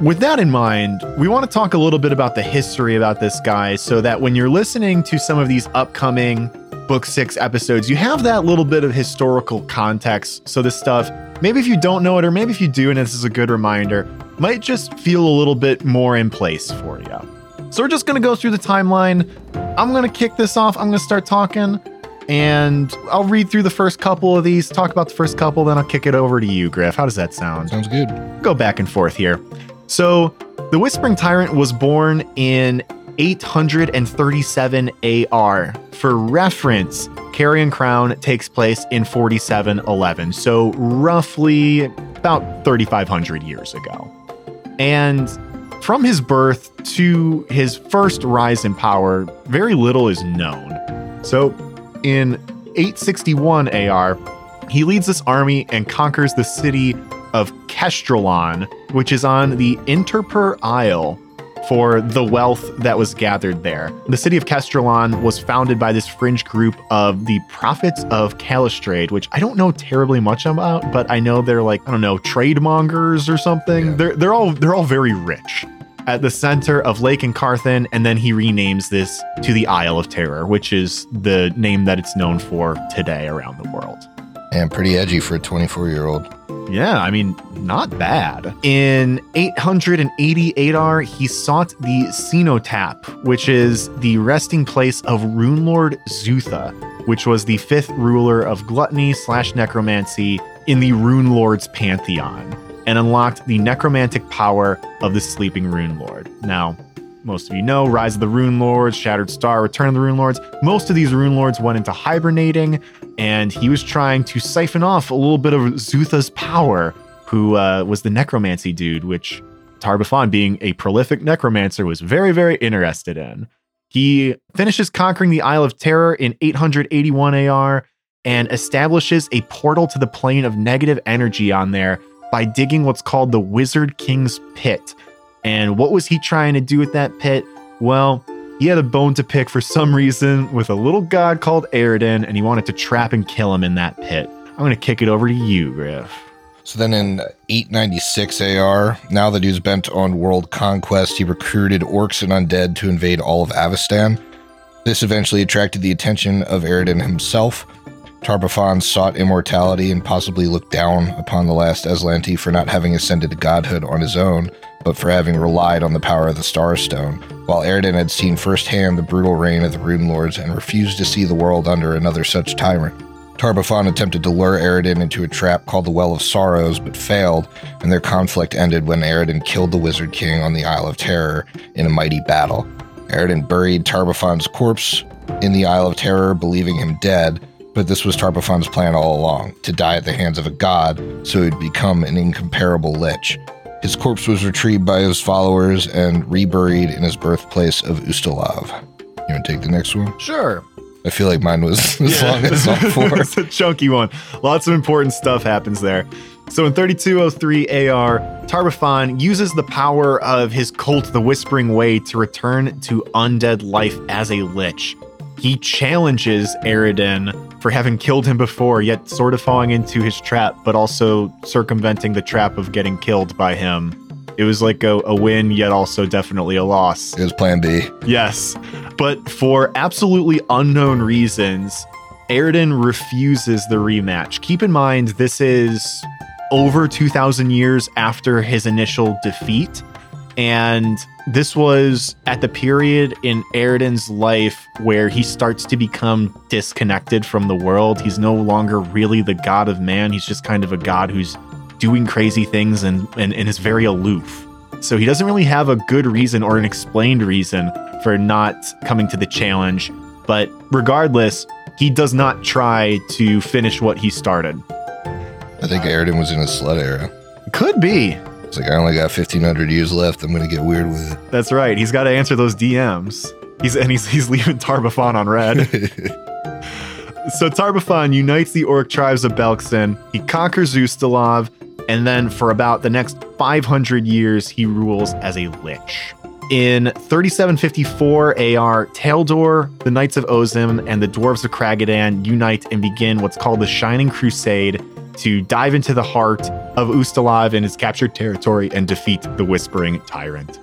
with that in mind, we want to talk a little bit about the history about this guy so that when you're listening to some of these upcoming book six episodes, you have that little bit of historical context. So this stuff, maybe if you don't know it, or maybe if you do, and this is a good reminder, might just feel a little bit more in place for you. So we're just going to go through the timeline. I'm going to kick this off. I'm going to start talking and I'll read through the first couple of these, talk about the first couple, then I'll kick it over to you, Griff. How does that sound? Sounds good. Go back and forth here. So, the Whispering Tyrant was born in 837 AR. For reference, Carrion Crown takes place in 4711, so roughly about 3,500 years ago. And from his birth to his first rise in power, very little is known. So, in 861 AR, he leads this army and conquers the city of Kestrelon, which is on the Interper Isle for the wealth that was gathered there. The city of Kestrelon was founded by this fringe group of the Prophets of Kalistrade, which I don't know terribly much about, but I know they're like, I don't know, trade mongers or something. Yeah. They're they're all they're all very rich at the center of Lake Encarthan, and then he renames this to the Isle of Terror, which is the name that it's known for today around the world. And pretty edgy for a 24 year old. Yeah, I mean, not bad. In 888 R, he sought the Cenotaph, which is the resting place of Rune Lord Zutha, which was the fifth ruler of gluttony slash necromancy in the Rune Lord's pantheon and unlocked the necromantic power of the sleeping Rune Lord. Now, most of you know Rise of the Rune Lords, Shattered Star, Return of the Rune Lords. Most of these Rune Lords went into hibernating, and he was trying to siphon off a little bit of Zutha's power, who uh, was the necromancy dude, which Tar-Baphon, being a prolific necromancer, was very, very interested in. He finishes conquering the Isle of Terror in 881 AR and establishes a portal to the plane of negative energy on there by digging what's called the Wizard King's Pit. And what was he trying to do with that pit? Well, he had a bone to pick for some reason with a little god called Aroden, and he wanted to trap and kill him in that pit. I'm going to kick it over to you, Griff. So then in 896 AR, now that he was bent on world conquest, he recruited orcs and undead to invade all of Avistan. This eventually attracted the attention of Aroden himself, Tar-Baphon sought immortality and possibly looked down upon the last Azlanti for not having ascended to godhood on his own, but for having relied on the power of the Starstone, while Aroden had seen firsthand the brutal reign of the Rune Lords and refused to see the world under another such tyrant. Tar-Baphon attempted to lure Aroden into a trap called the Well of Sorrows, but failed, and their conflict ended when Aroden killed the Wizard King on the Isle of Terror in a mighty battle. Aroden buried Tar-Baphon's corpse in the Isle of Terror, believing him dead, but this was Tar-Baphon's plan all along to die at the hands of a god so he'd become an incomparable lich. His corpse was retrieved by his followers and reburied in his birthplace of Ustalav. You want to take the next one? Sure. I feel like mine was <laughs> as yeah. long as all four. <laughs> it's a chunky one. Lots of important stuff happens there. So in 3203 AR, Tar-Baphon uses the power of his cult, the Whispering Way, to return to undead life as a lich. He challenges Aroden for having killed him before, yet sort of falling into his trap, but also circumventing the trap of getting killed by him. It was like a, a win, yet also definitely a loss. It was plan B. Yes. But for absolutely unknown reasons, Aroden refuses the rematch. Keep in mind, this is over 2,000 years after his initial defeat. And this was at the period in Aroden's life where he starts to become disconnected from the world. He's no longer really the god of man. He's just kind of a god who's doing crazy things and, and, and is very aloof. So he doesn't really have a good reason or an explained reason for not coming to the challenge. But regardless, he does not try to finish what he started. I think Aroden was in a slut era. Could be. It's like I only got fifteen hundred years left. I'm gonna get weird with it. That's right. He's got to answer those DMs. He's and he's he's leaving Tar-Baphon on red. <laughs> so Tar-Baphon unites the orc tribes of Belkzen. He conquers Ustalav, and then for about the next 500 years, he rules as a lich. In 3754 AR, Taldor, the Knights of Ozem, and the Dwarves of Kraggodan unite and begin what's called the Shining Crusade to dive into the heart of Ustalav and his captured territory and defeat the Whispering Tyrant.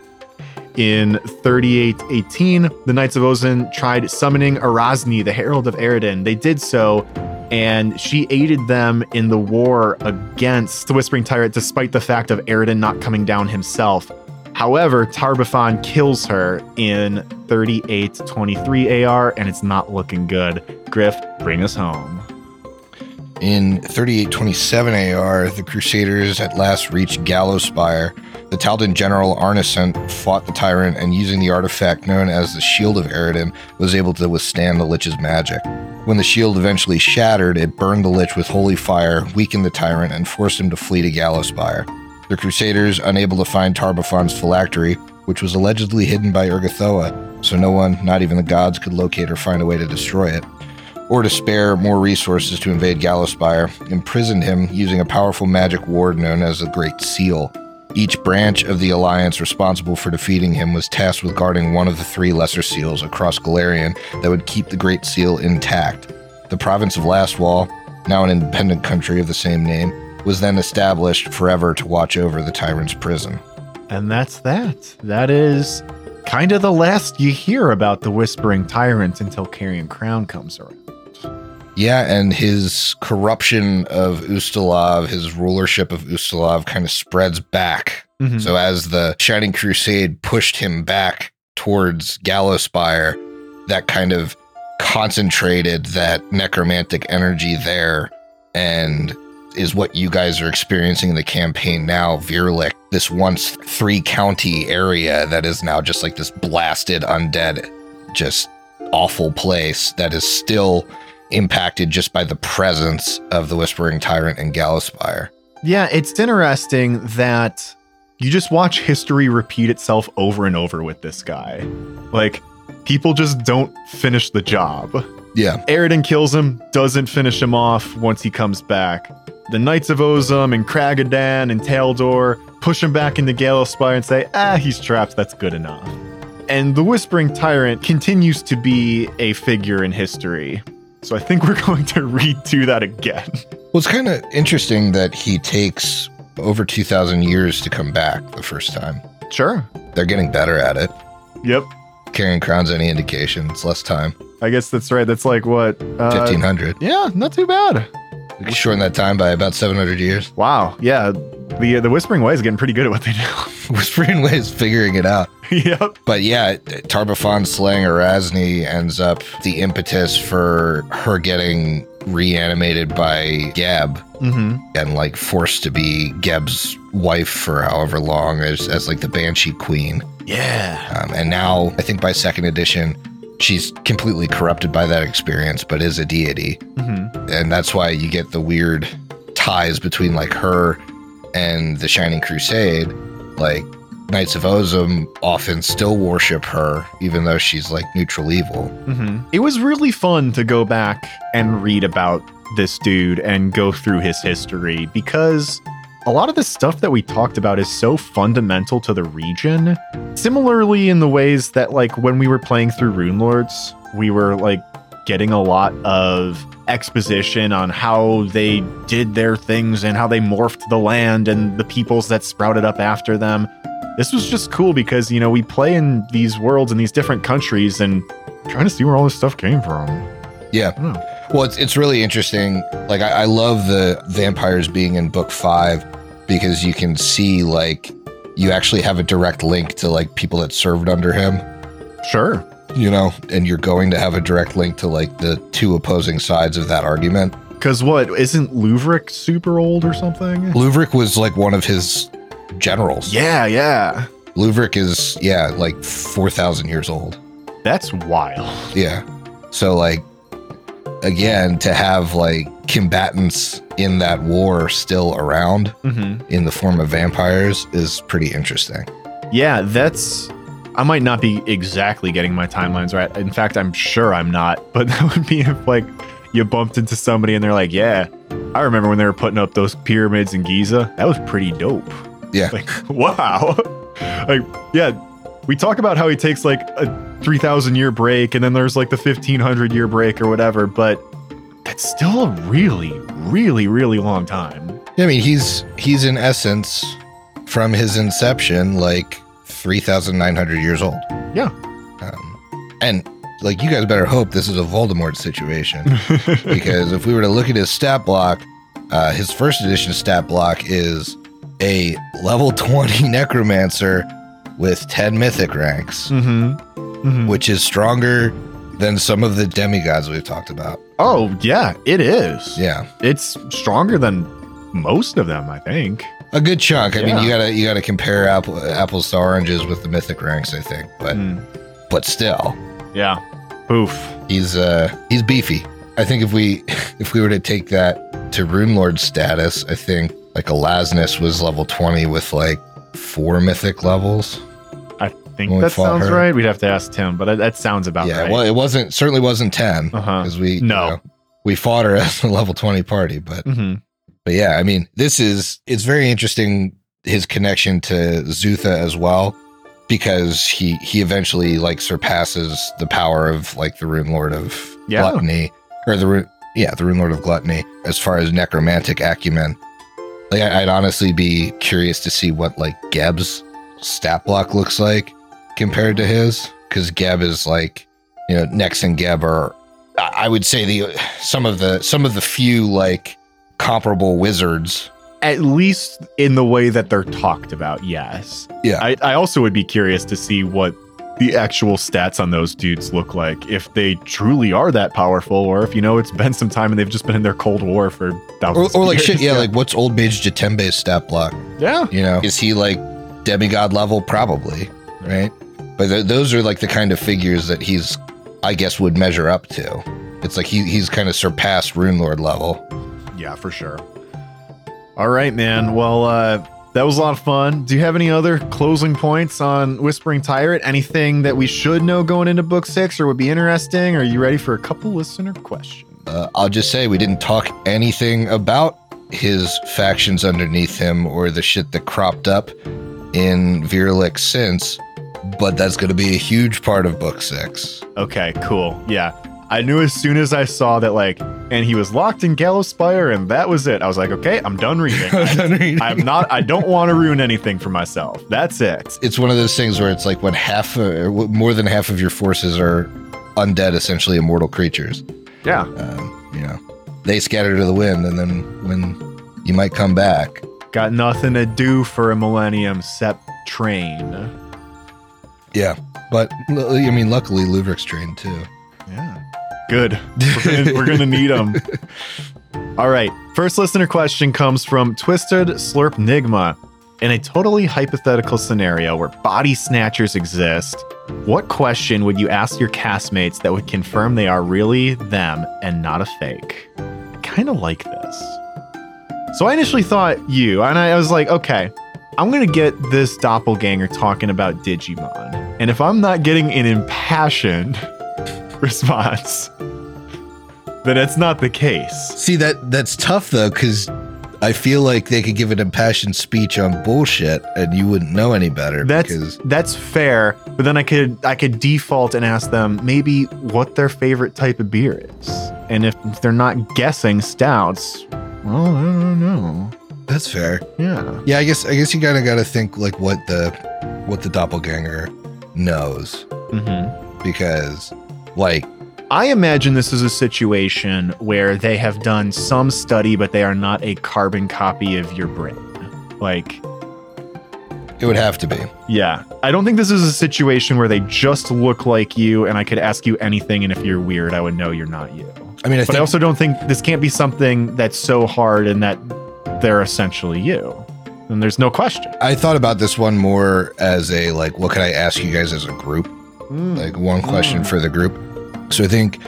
In 3818, the Knights of Ozem tried summoning Arazni, the Herald of Aroden. They did so, and she aided them in the war against the Whispering Tyrant, despite the fact of Aroden not coming down himself. However, Tar-Baphon kills her in 3823 AR, and it's not looking good. Griff, bring us home. In 3827 AR, the Crusaders at last reached Gallowspire. The Taldan general Arnisant fought the tyrant and, using the artifact known as the Shield of Aroden, was able to withstand the Lich's magic. When the shield eventually shattered, it burned the Lich with holy fire, weakened the tyrant, and forced him to flee to Gallowspire. The Crusaders, unable to find Tar-Baphon's phylactery, which was allegedly hidden by Urgathoa, so no one, not even the gods, could locate or find a way to destroy it, or to spare more resources to invade Gallowspire, imprisoned him using a powerful magic ward known as the Great Seal. Each branch of the Alliance responsible for defeating him was tasked with guarding one of the three lesser seals across Golarion that would keep the Great Seal intact. The province of Lastwall, now an independent country of the same name, was then established forever to watch over the tyrant's prison. And that's that. That is kind of the last you hear about the Whispering Tyrant until Carrion Crown comes around. Yeah, and his corruption of Ustalav, his rulership of Ustalav kind of spreads back. Mhm. So as the Shining Crusade pushed him back towards Gallowspire, that kind of concentrated that necromantic energy there and is what you guys are experiencing in the campaign now, Virlych, this once three county area that is now just like this blasted undead, just awful place that is still impacted just by the presence of the Whispering Tyrant and Gallowspire. Yeah, it's interesting that you just watch history repeat itself over and over with this guy. Like, people just don't finish the job. Yeah. Aroden kills him, doesn't finish him off once he comes back. The Knights of Ozem and Kraggodan and Taldor push him back into Gallowspire and say, ah, he's trapped, that's good enough. And the Whispering Tyrant continues to be a figure in history. So I think we're <laughs> going to redo that again. <laughs> Well, it's kind of interesting that he takes over 2,000 years to come back the first time. Sure. They're getting better at it. Yep. Carrion Crown's any indication, it's less time. I guess that's right. That's like what? Uh, 1,500. Yeah, not too bad. We could shorten that time by about 700 years. Wow. Yeah. The the Whispering Way is getting pretty good at what they do. <laughs> <laughs> Whispering Ways figuring it out. yep. But yeah, Tar-Baphon slaying Arazni ends up the impetus for her getting reanimated by Geb Mm-hmm. and like forced to be Geb's wife for however long as, as like the Banshee Queen. Yeah. Um, and now I think by second edition, she's completely corrupted by that experience, but is a deity. Mm-hmm. And that's why you get the weird ties between like her and the Shining Crusade. Like Knights of Ozem often still worship her, even though she's like neutral evil. Mm-hmm. It was really fun to go back and read about this dude and go through his history because a lot of the stuff that we talked about is so fundamental to the region. Similarly, in the ways that, like, when we were playing through Rune Lords, we were like getting a lot of exposition on how they did their things and how they morphed the land and the peoples that sprouted up after them. This was just cool because, you know, we play in these worlds in these different countries and trying to see where all this stuff came from. Yeah. Know. Well, it's, it's really interesting. Like, I, I love the vampires being in book five because you can see, like, you actually have a direct link to, like, people that served under him, Sure. You know, and you're going to have a direct link to, like, the two opposing sides of that argument. Because what, isn't Louvric super old or something? Luvrik was, like, one of his generals. Yeah, yeah. Luvrik is, yeah, like 4,000 years old. That's wild. Yeah. So, like, again, to have, like, combatants in that war still around Mm-hmm. in the form of vampires is pretty interesting. Yeah, that's. I might not be exactly getting my timelines right. In fact, I'm sure I'm not. But <laughs> that would be if, like, you bumped into somebody and they're like, yeah, I remember when they were putting up those pyramids in Giza. That was pretty dope. Yeah. <laughs> Like, <laughs> wow. like, yeah, we talk about how he takes like a 3,000 year break and then there's like the 1,500 year break or whatever, but that's still a really, really, really long time. I mean, he's he's in essence from his inception like 3,900 years old. Yeah. Um, and like you guys better hope this is a Voldemort situation <laughs> because if we were to look at his stat block, uh, his first edition stat block is a level 20 <laughs> necromancer with 10 mythic ranks, mm-hmm. Mm-hmm. which is stronger than some of the demigods we've talked about. Oh, yeah, it is. Yeah. It's stronger than most of them, I think. A good chunk. I mean, you gotta you gotta compare apple, apples to oranges with the mythic ranks, I think. But Mm, but still, yeah. Oof. he's uh he's beefy. I think if we <laughs> if we were to take that to Rune Lord status, I think like Alaznist was level twenty with like four mythic levels. I think that sounds her. right. We'd have to ask Tim, but that sounds about yeah, right. well, it wasn't certainly wasn't ten Uh-huh. because we you No. know, we fought her <laughs> as a level twenty party, but hmm But yeah, I mean, this is it's very interesting his connection to Zutha as well because he he eventually like surpasses the power of like the Rune Lord of Yeah. Gluttony or the Rune yeah the Rune Lord of Gluttony as far as necromantic acumen. Like I- I'd honestly be curious to see what like Geb's stat block looks like compared to his because Geb is like you know Nex and Geb are I would say the some of the some of the few like comparable wizards. At least in the way that they're talked about, yes. Yeah. I, I also would be curious to see what the actual stats on those dudes look like. If they truly are that powerful, or if you know it's been some time and they've just been in their Cold War for thousands. or of like years. shit, yeah, <laughs> like what's old mage Jatembe's stat block? yeah, You know, is he like demigod level? Probably, right? But th- those are like the kind of figures that he's, I guess, would measure up to. It's like he, he's kind of surpassed Rune Lord level. Yeah, for sure. All right, man. Well, uh, that was a lot of fun. Do you have any other closing points on Whispering Tyrant? Anything that we should know going into book six or would be interesting? Are you ready for a couple listener questions? Uh, I'll just say we didn't talk anything about his factions underneath him or the shit that cropped up in Virlych since, but that's going to be a huge part of book six. Okay, cool. Yeah. I knew as soon as I saw that, like, and he was locked in Gallowspire, and that was it. I was like, okay, I'm done reading. <laughs> I, I'm not, I don't want to ruin anything for myself. That's it. it's one of those things where it's like when half or more than half of your forces are undead essentially immortal creatures Yeah. um, you know they scatter to the wind and then when you might come back Got nothing to do for a millennium except train. yeah but I mean luckily lubric's trained too Yeah. Good. We're gonna, we're gonna <laughs> need them. All right. First listener question comes from Twisted Slurp Nigma. In a totally hypothetical scenario where body snatchers exist, what question would you ask your castmates that would confirm they are really them and not a fake? I kind of like this. So I initially thought you, and I was like, okay, I'm gonna get this doppelganger talking about Digimon. And if I'm not getting an impassioned <laughs> response, then it's not the case. see that that's tough though because i feel like they could give an impassioned speech on bullshit and you wouldn't know any better That's because that's fair, but then I could I could default and ask them maybe what their favorite type of beer is, and if they're not guessing stouts, well, I don't know. that's fair. Yeah, yeah i guess i guess you kind of got to think like what the what the doppelganger knows. Hmm because like I imagine this is a situation where they have done some study, but they are not a carbon copy of your brain. Like, it would have to be yeah, I don't think this is a situation where they just look like you, and I could ask you anything, and if you're weird, I would know you're not you. i mean i But I also don't think this can't be something that's so hard and that they're essentially you. And there's no question. I thought about this one more as a like, what could I ask you guys as a group? Mm. Like one question Mm. for the group. So I think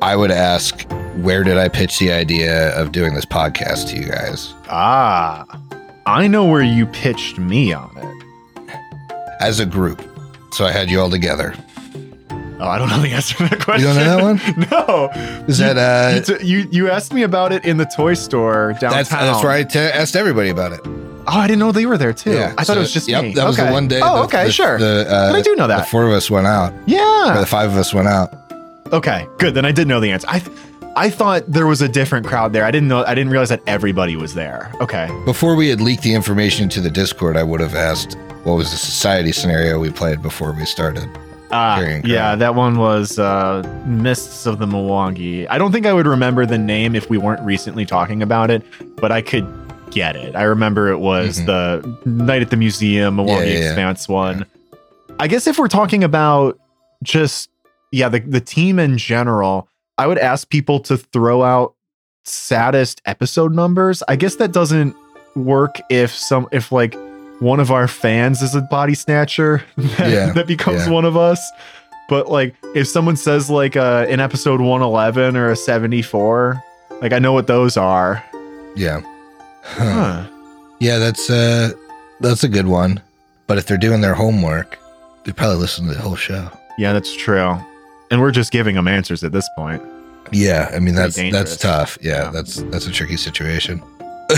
I would ask, where did I pitch the idea of doing this podcast to you guys Ah, I know where you pitched me on it. as a group? So I had you all together. Oh, I don't know the answer to that question. You don't know that one? <laughs> no. Is You- that uh? you, you you asked me about it in the toy store downtown. that's that's where I t- asked everybody about it. Oh, I didn't know they were there too. I thought so- it was just yep. me. That was Okay. the one day. Oh, the- okay, the- sure. The, uh, But I do know that The four of us went out, yeah. the five of us went out. Okay, good. Then I did know the answer. I, I thought there was a different crowd there. I didn't know. I didn't realize that everybody was there. Okay. Before we had leaked the information to the Discord, I would have asked what was the society scenario we played before we started. Ah, yeah, that one was uh, Mists of the Mwangi. I don't think I would remember the name if we weren't recently talking about it, but I could get it. I remember it was Mhm. the Night at the Museum, Mwangi Yeah, yeah, yeah. Expanse one. I guess if we're talking about just yeah, the the team in general, I would ask people to throw out saddest episode numbers. I guess that doesn't work if some if like one of our fans is a body snatcher <laughs> that, Yeah, that becomes yeah. one of us. But like if someone says like uh in episode 111 or a 74, like I know what those are. Yeah. Huh. Huh. Yeah, that's uh that's a good one. But if they're doing their homework, they probably listen to the whole show. Yeah, that's true. And we're just giving them answers at this point. Yeah, I mean that's that's tough. Yeah, Yeah. that's that's a tricky situation. <laughs>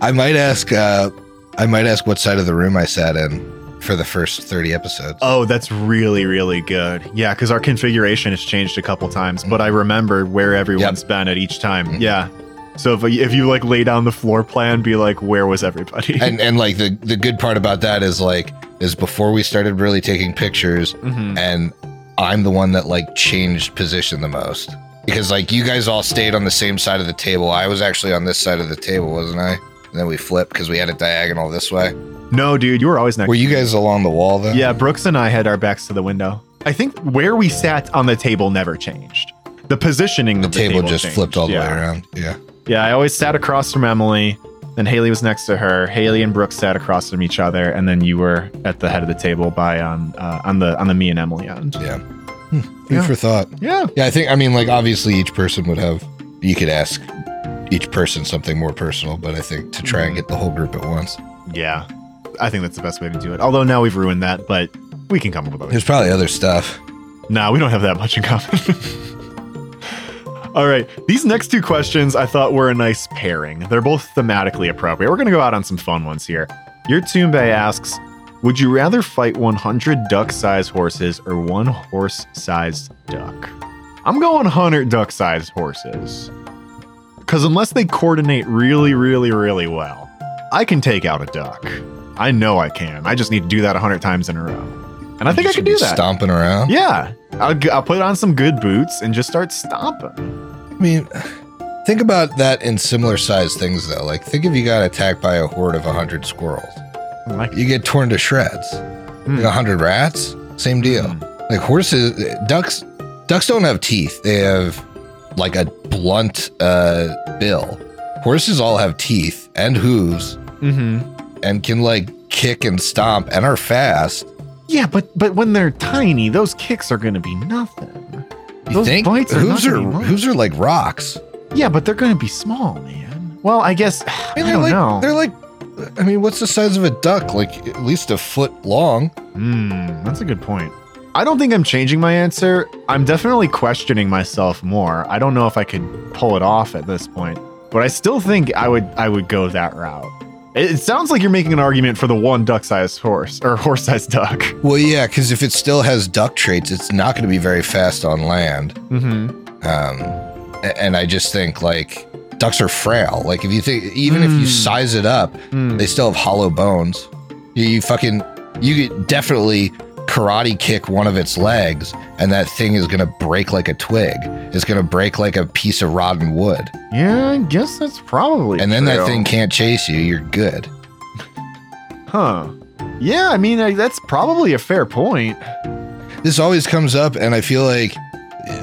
I might ask uh I might ask what side of the room I sat in for the first 30 episodes. Oh, that's really, really good. Yeah, because our configuration has changed a couple times, but I remember where everyone's been at each time. Mhm. Yeah. So if, if you like lay down the floor plan, be like, where was everybody? And and like the the good part about that is like is before we started really taking pictures Mhm. and I'm the one that like changed position the most. Because like you guys all stayed on the same side of the table. I was actually on this side of the table, wasn't I? And then we flipped because we had a diagonal this way. No, dude, you were always next. Were you guys along the wall then? Yeah, Brooks and I had our backs to the window. I think where we sat on the table never changed. The positioning The of the table, just changed. flipped all the way around. Yeah. Yeah, I always sat across from Emily. Then Haley was next to her. Haley and Brooks sat across from each other, and then you were at the head of the table by on uh, on the on the me and Emily end. Yeah. Hmm, Food Yeah. for thought. Yeah, Yeah, I think I mean like obviously each person would have you could ask each person something more personal, but I think to try and Mhm. get the whole group at once. yeah. I think that's the best way to do it. Although now we've ruined that, but we can come up with other. There's probably other stuff. No, we don't have that much in common. <laughs> All right, these next two questions I thought were a nice pairing. They're both thematically appropriate. We're going to go out on some fun ones here. Your Toombe asks Would you rather fight 100 duck sized horses or one horse sized duck? I'm going 100 duck sized horses. Because unless they coordinate really, really, really well, I can take out a duck. I know I can. I just need to do that 100 times in a row. And I think I can do that. Stomping around. Yeah, I'll, I'll put on some good boots and just start stomping. I mean, think about that in similar sized things though. Like think if you got attacked by a horde of hundred squirrels, Like, you get torn to shreds. Hmm. Like hundred rats, same deal. Hmm. Like horses, ducks, ducks don't have teeth. They have like a blunt uh, bill. Horses all have teeth and hooves hmm and can like kick and stomp and are fast. Yeah, but but when they're tiny, those kicks are going to be nothing. You Those think bites are hooves not are hooves are like rocks? Yeah, but they're going to be small, man. Well, I guess <sighs> I, mean, they're don't like know. they're like. I mean, what's the size of a duck? Like at least a foot long. Hmm, that's a good point. I don't think I'm changing my answer. I'm definitely questioning myself more. I don't know if I could pull it off at this point, but I still think I would I would go that route. It, sounds like you're making an argument for the one duck-sized horse or horse-sized duck. Well, yeah, because if it still has duck traits, it's not going to be very fast on land. Mm-hmm. Um, and I just think like ducks are frail. Like if you think, even if you Mm. size it up, Hmm. they still have hollow bones. You, you fucking, you could definitely karate kick one of its legs, and that thing is going to break like a twig. It's going to break like a piece of rotten wood. Yeah, I guess that's probably. And then that thing can't chase you. You're good. <laughs> Huh. Yeah, I mean, uh, that's probably a fair point. This always comes up, and I feel like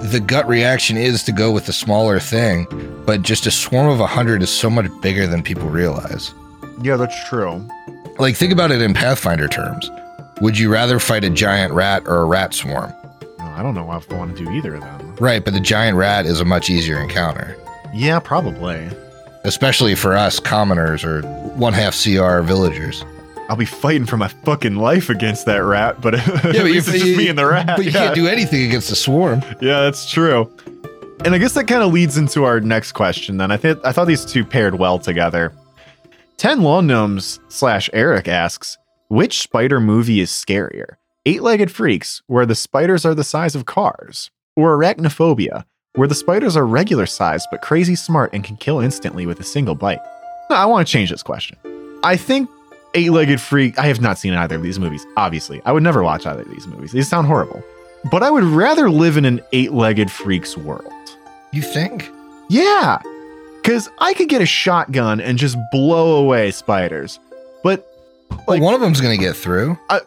the gut reaction is to go with the smaller thing, but just a swarm of a hundred is so much bigger than people realize. Yeah, that's true. Like, think about it in Pathfinder terms. Would you rather fight a giant rat or a rat swarm? I don't know if I want to do either of them. Right, but the giant rat is a much easier encounter, Yeah, probably. especially for us commoners or one half CR villagers. I'll be fighting for my fucking life against that rat, but <laughs> yeah, but you- it's just me and the rat. But you yeah. can't do anything against the swarm. yeah, that's true. And I guess that kind of leads into our next question. Then I think I thought these two paired well together. Ten Lawn Gnomes slash Eric asks, which spider movie is scarier? Eight-legged freaks, where the spiders are the size of cars, or arachnophobia, where the spiders are regular sized but crazy smart and can kill instantly with a single bite. No, I want to change this question. I think Eight Legged Freak, I have not seen either of these movies, obviously. I would never watch either of these movies. These sound horrible. But I would rather live in an eight legged freak's world. You think? Yeah, because I could get a shotgun and just blow away spiders. But, Well, like, one of them's going to get through. I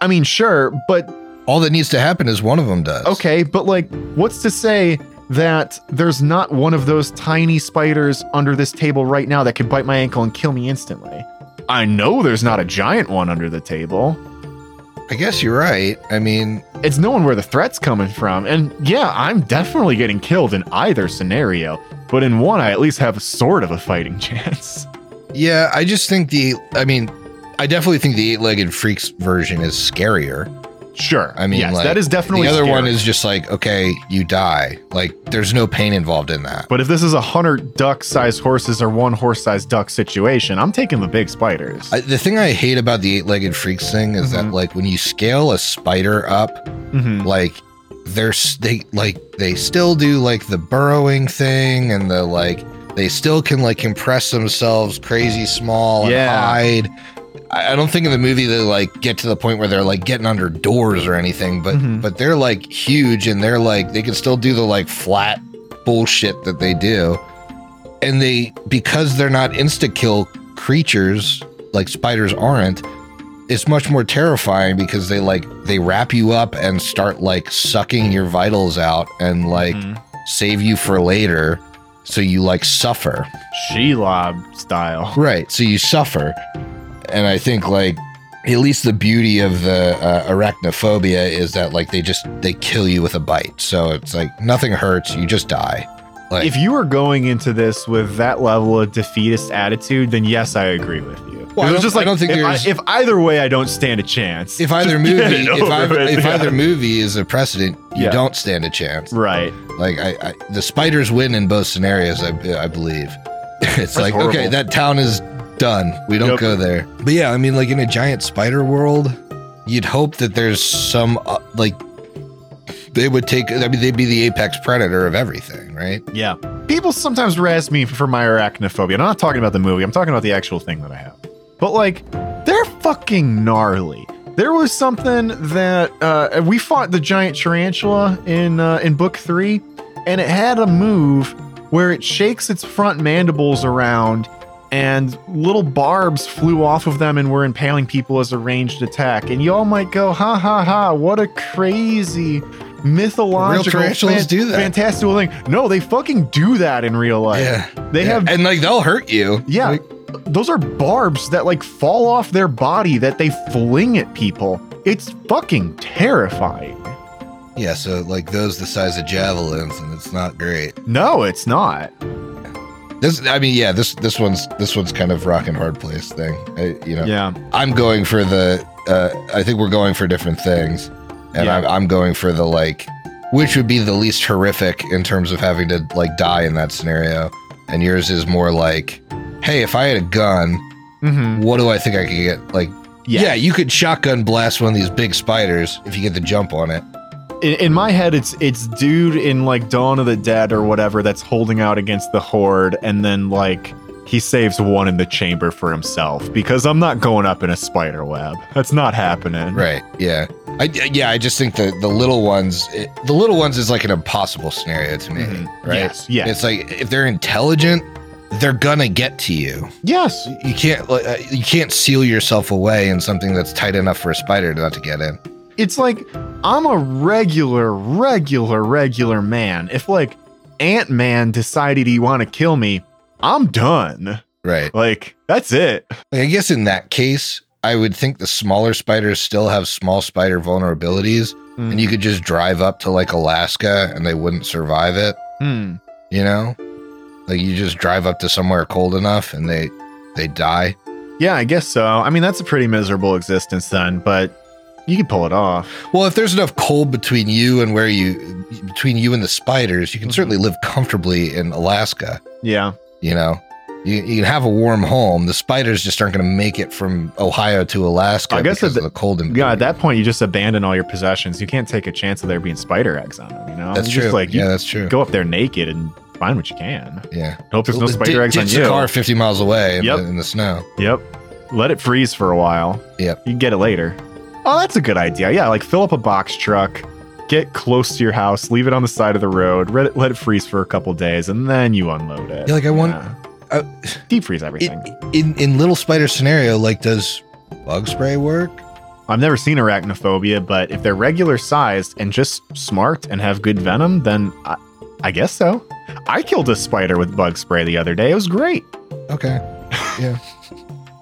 I mean, sure, but All that needs to happen is one of them does. okay, but like, what's to say that there's not one of those tiny spiders under this table right now that could bite my ankle and kill me instantly? I know there's not a giant one under the table. I guess you're right. I mean, It's knowing where the threat's coming from. And yeah, I'm definitely getting killed in either scenario, but in one, I at least have sort of a fighting <laughs> chance. yeah, I just think the, I mean, I definitely think the eight legged freaks version is scarier. Sure. I mean, yes, like, that is definitely the other one is just like, okay, you die. Like, there's no pain involved in that. But if this is a hundred duck-sized horses or one horse-sized duck situation, I'm taking the big spiders. I, the thing I hate about the eight legged freaks thing is Mhm. that, like, when you scale a spider up, Mhm. like, they're they like they still do like the burrowing thing and the like they still can like compress themselves crazy small and Yeah. hide. I don't think in the movie they like get to the point where they're like getting under doors or anything, but Mhm. but they're like huge and they're like they can still do the like flat bullshit that they do. And they because they're not insta kill creatures like spiders aren't, it's much more terrifying because they like they wrap you up and start like sucking your vitals out and like Mhm. save you for later. So you like suffer. Shelob style. Right. So you suffer. And I think like at least the beauty of the uh, arachnophobia is that like they just they kill you with a bite. So it's like nothing hurts, you just die. Like If you are going into this with that level of defeatist attitude, then yes, I agree with you. Well, I don't- just I like don't think if, there's- if either way, I don't stand a chance. if either <laughs> movie if, over either, if yeah. either movie is a precedent, you Yeah. don't stand a chance. right, Like I, I the spiders win in both scenarios. I, I believe. <laughs> it's like horrible. okay, that town is done. We don't Yep. go there. But yeah, I mean, like in a giant spider world, you'd hope that there's some uh, like they would take. I mean, they'd be the apex predator of everything, right? yeah. People sometimes razz me for my arachnophobia. I'm not talking about the movie. I'm talking about the actual thing that I have. But like, they're fucking gnarly. There was something that uh, we fought the giant tarantula in uh, in book three, and it had a move where it shakes its front mandibles around, and little barbs flew off of them and were impaling people as a ranged attack. And y'all might go, ha ha ha! What a crazy mythological, tarantulas do that. fantastical thing. No, they fucking do that in real life. Yeah, They Yeah. have and like they'll hurt you. yeah, Like, those are barbs that like fall off their body that they fling at people. It's fucking terrifying. yeah. So like those the size of javelins, and it's not great. No, it's not. This, I mean, yeah. This this one's this one's kind of rock and hard place thing. I, you know, Yeah. I'm going for the. Uh, I think we're going for different things, and Yeah. I'm, I'm going for the like, which would be the least horrific in terms of having to like die in that scenario. And yours is more like, hey, if I had a gun, Mm-hmm. what do I think I could get? Like, yeah. you could shotgun blast one of these big spiders if you get the jump on it. In, in my head, it's it's dude in like Dawn of the Dead or whatever that's holding out against the horde, and then like he saves one in the chamber for himself because I'm not going up in a spider web. That's not happening. Right? Yeah. I yeah. I just think the the little ones, it, the little ones is like an impossible scenario to me. Mhm. Right? Yes, yes. It's like if they're intelligent, they're gonna get to you. Yes. you can't uh, you can't seal yourself away in something that's tight enough for a spider not to get in. It's like I'm a regular, regular, regular man. If like Ant Man decided he want to kill me, I'm done. Right. Like that's it. Like, I guess in that case, I would think the smaller spiders still have small spider vulnerabilities, and you could just drive up to like Alaska and they wouldn't survive it. Hmm. You know, like you just drive up to somewhere cold enough and they they die. Yeah, I guess so. I mean, that's a pretty miserable existence then, but you can pull it off. Well, if there's enough cold between you and where you between you and the spiders, you can Mhm. certainly live comfortably in Alaska. Yeah. You know, you, you have a warm home. The spiders just aren't going to make it from Ohio to Alaska. I guess because of the cold and Yeah, at that point, you just abandon all your possessions. You can't take a chance of there being spider eggs on them. You know, That's true. Just like yeah, that's true. go up there naked and find what you can. yeah. Hope there's no spider eggs on you. the car 50 miles away in, Yep. the, in the snow. Yep. Let it freeze for a while. Yep. You can get it later. Oh, that's a good idea. Yeah, like fill up a box truck, get close to your house, leave it on the side of the road, let it, let it freeze for a couple days, and then you unload it. Yeah, like I want- I- deep freeze everything. In, in in little spider scenario, like does bug spray work? I've never seen arachnophobia, but if they're regular sized and just smart and have good venom, then I, I guess so. I killed a spider with bug spray the other day. It was great. Okay. <laughs> Yeah.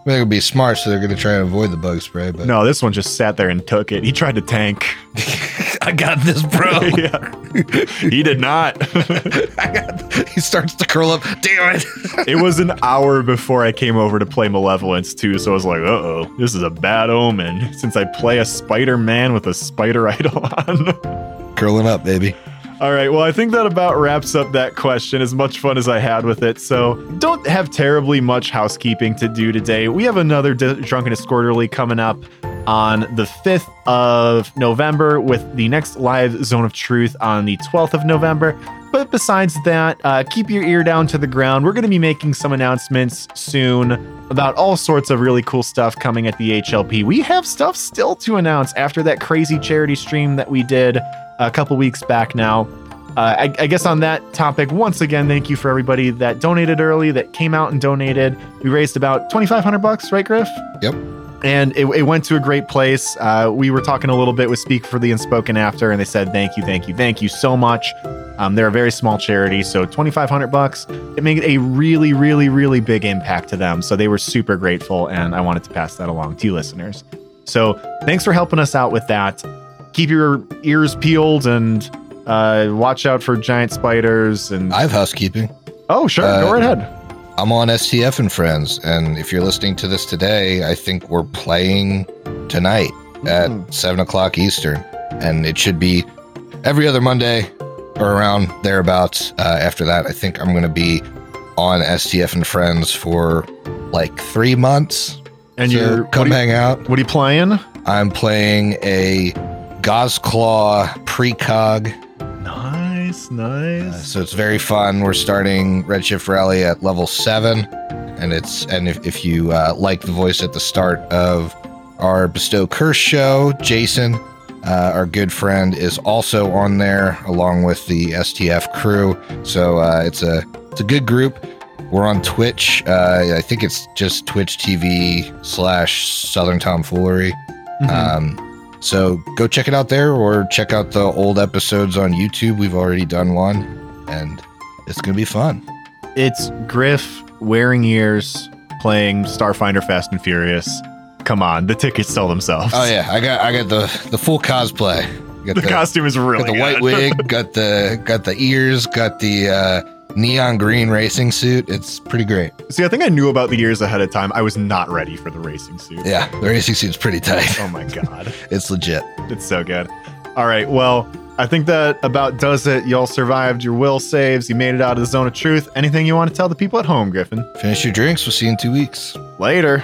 They're gonna be smart, so they're gonna try and avoid the bug spray. But No, this one just sat there and took it. He tried to tank. <laughs> <laughs> I got this, bro. <laughs> yeah. He did not. I got. He starts to curl up. Damn it! it was an hour before I came over to play Malevolence too, so I was like, uh oh, this is a bad omen since I play a Spider Man with a spider idol on. Curling up, baby. All right, well, I think that about wraps up that question, as much fun as I had with it. So, don't have terribly much housekeeping to do today. We have another D- Drunkenness Quarterly coming up on the 5th of November, with the next live Zone of Truth on the 12th of November. But besides that, uh, keep your ear down to the ground. We're going to be making some announcements soon about all sorts of really cool stuff coming at the HLP. We have stuff still to announce after that crazy charity stream that we did a couple weeks back now. Uh, I, I guess on that topic, once again, thank you for everybody that donated early, that came out and donated. We raised about twenty five hundred bucks, right, Griff? Yep. And it, it went to a great place. Uh, we were talking a little bit with Speak for the Unspoken after, and they said thank you, thank you, thank you so much. Um, they're a very small charity, so twenty five hundred bucks. It made a really, really, really big impact to them. So they were super grateful, and I wanted to pass that along to you, listeners. So thanks for helping us out with that keep your ears peeled and uh, watch out for giant spiders and I have housekeeping. oh sure uh, go right ahead I'm on STF and Friends, and if you're listening to this today, I think we're playing tonight at Mm. seven o'clock Eastern, and it should be every other Monday or around thereabouts. Uh, after that, I think I'm going to be on STF and Friends for like three months. and So you're come are, hang out. what are you playing I'm playing a Gozclaw precog. Nice Uh, so it's very fun. We're starting Redshift Rally at level seven, and it's and if, if you uh, like the voice at the start of our Bestow Curse show, Jason, uh, our good friend, is also on there along with the STF crew. So uh, it's a it's a good group. We're on Twitch. Uh, I think it's just Twitch TV slash Southern Tomfoolery. Mhm. Um, so go check it out there or check out the old episodes on YouTube. We've already done one and it's going to be fun. it's griff wearing ears playing starfinder fast and furious come on the tickets sell themselves Oh yeah, I got I got the the full cosplay. Got the, costume is really got the white wig, <laughs> got the got the ears, got the uh, neon green racing suit. It's pretty great. see i think i knew about the ears ahead of time i was not ready for the racing suit Yeah, the racing suit's pretty tight. oh my god <laughs> It's legit. It's so good. All right. Well, I think that about does it. Y'all survived your will saves. You made it out of the zone of truth. Anything you want to tell the people at home, Griffin? Finish your drinks. We'll see you in two weeks. Later.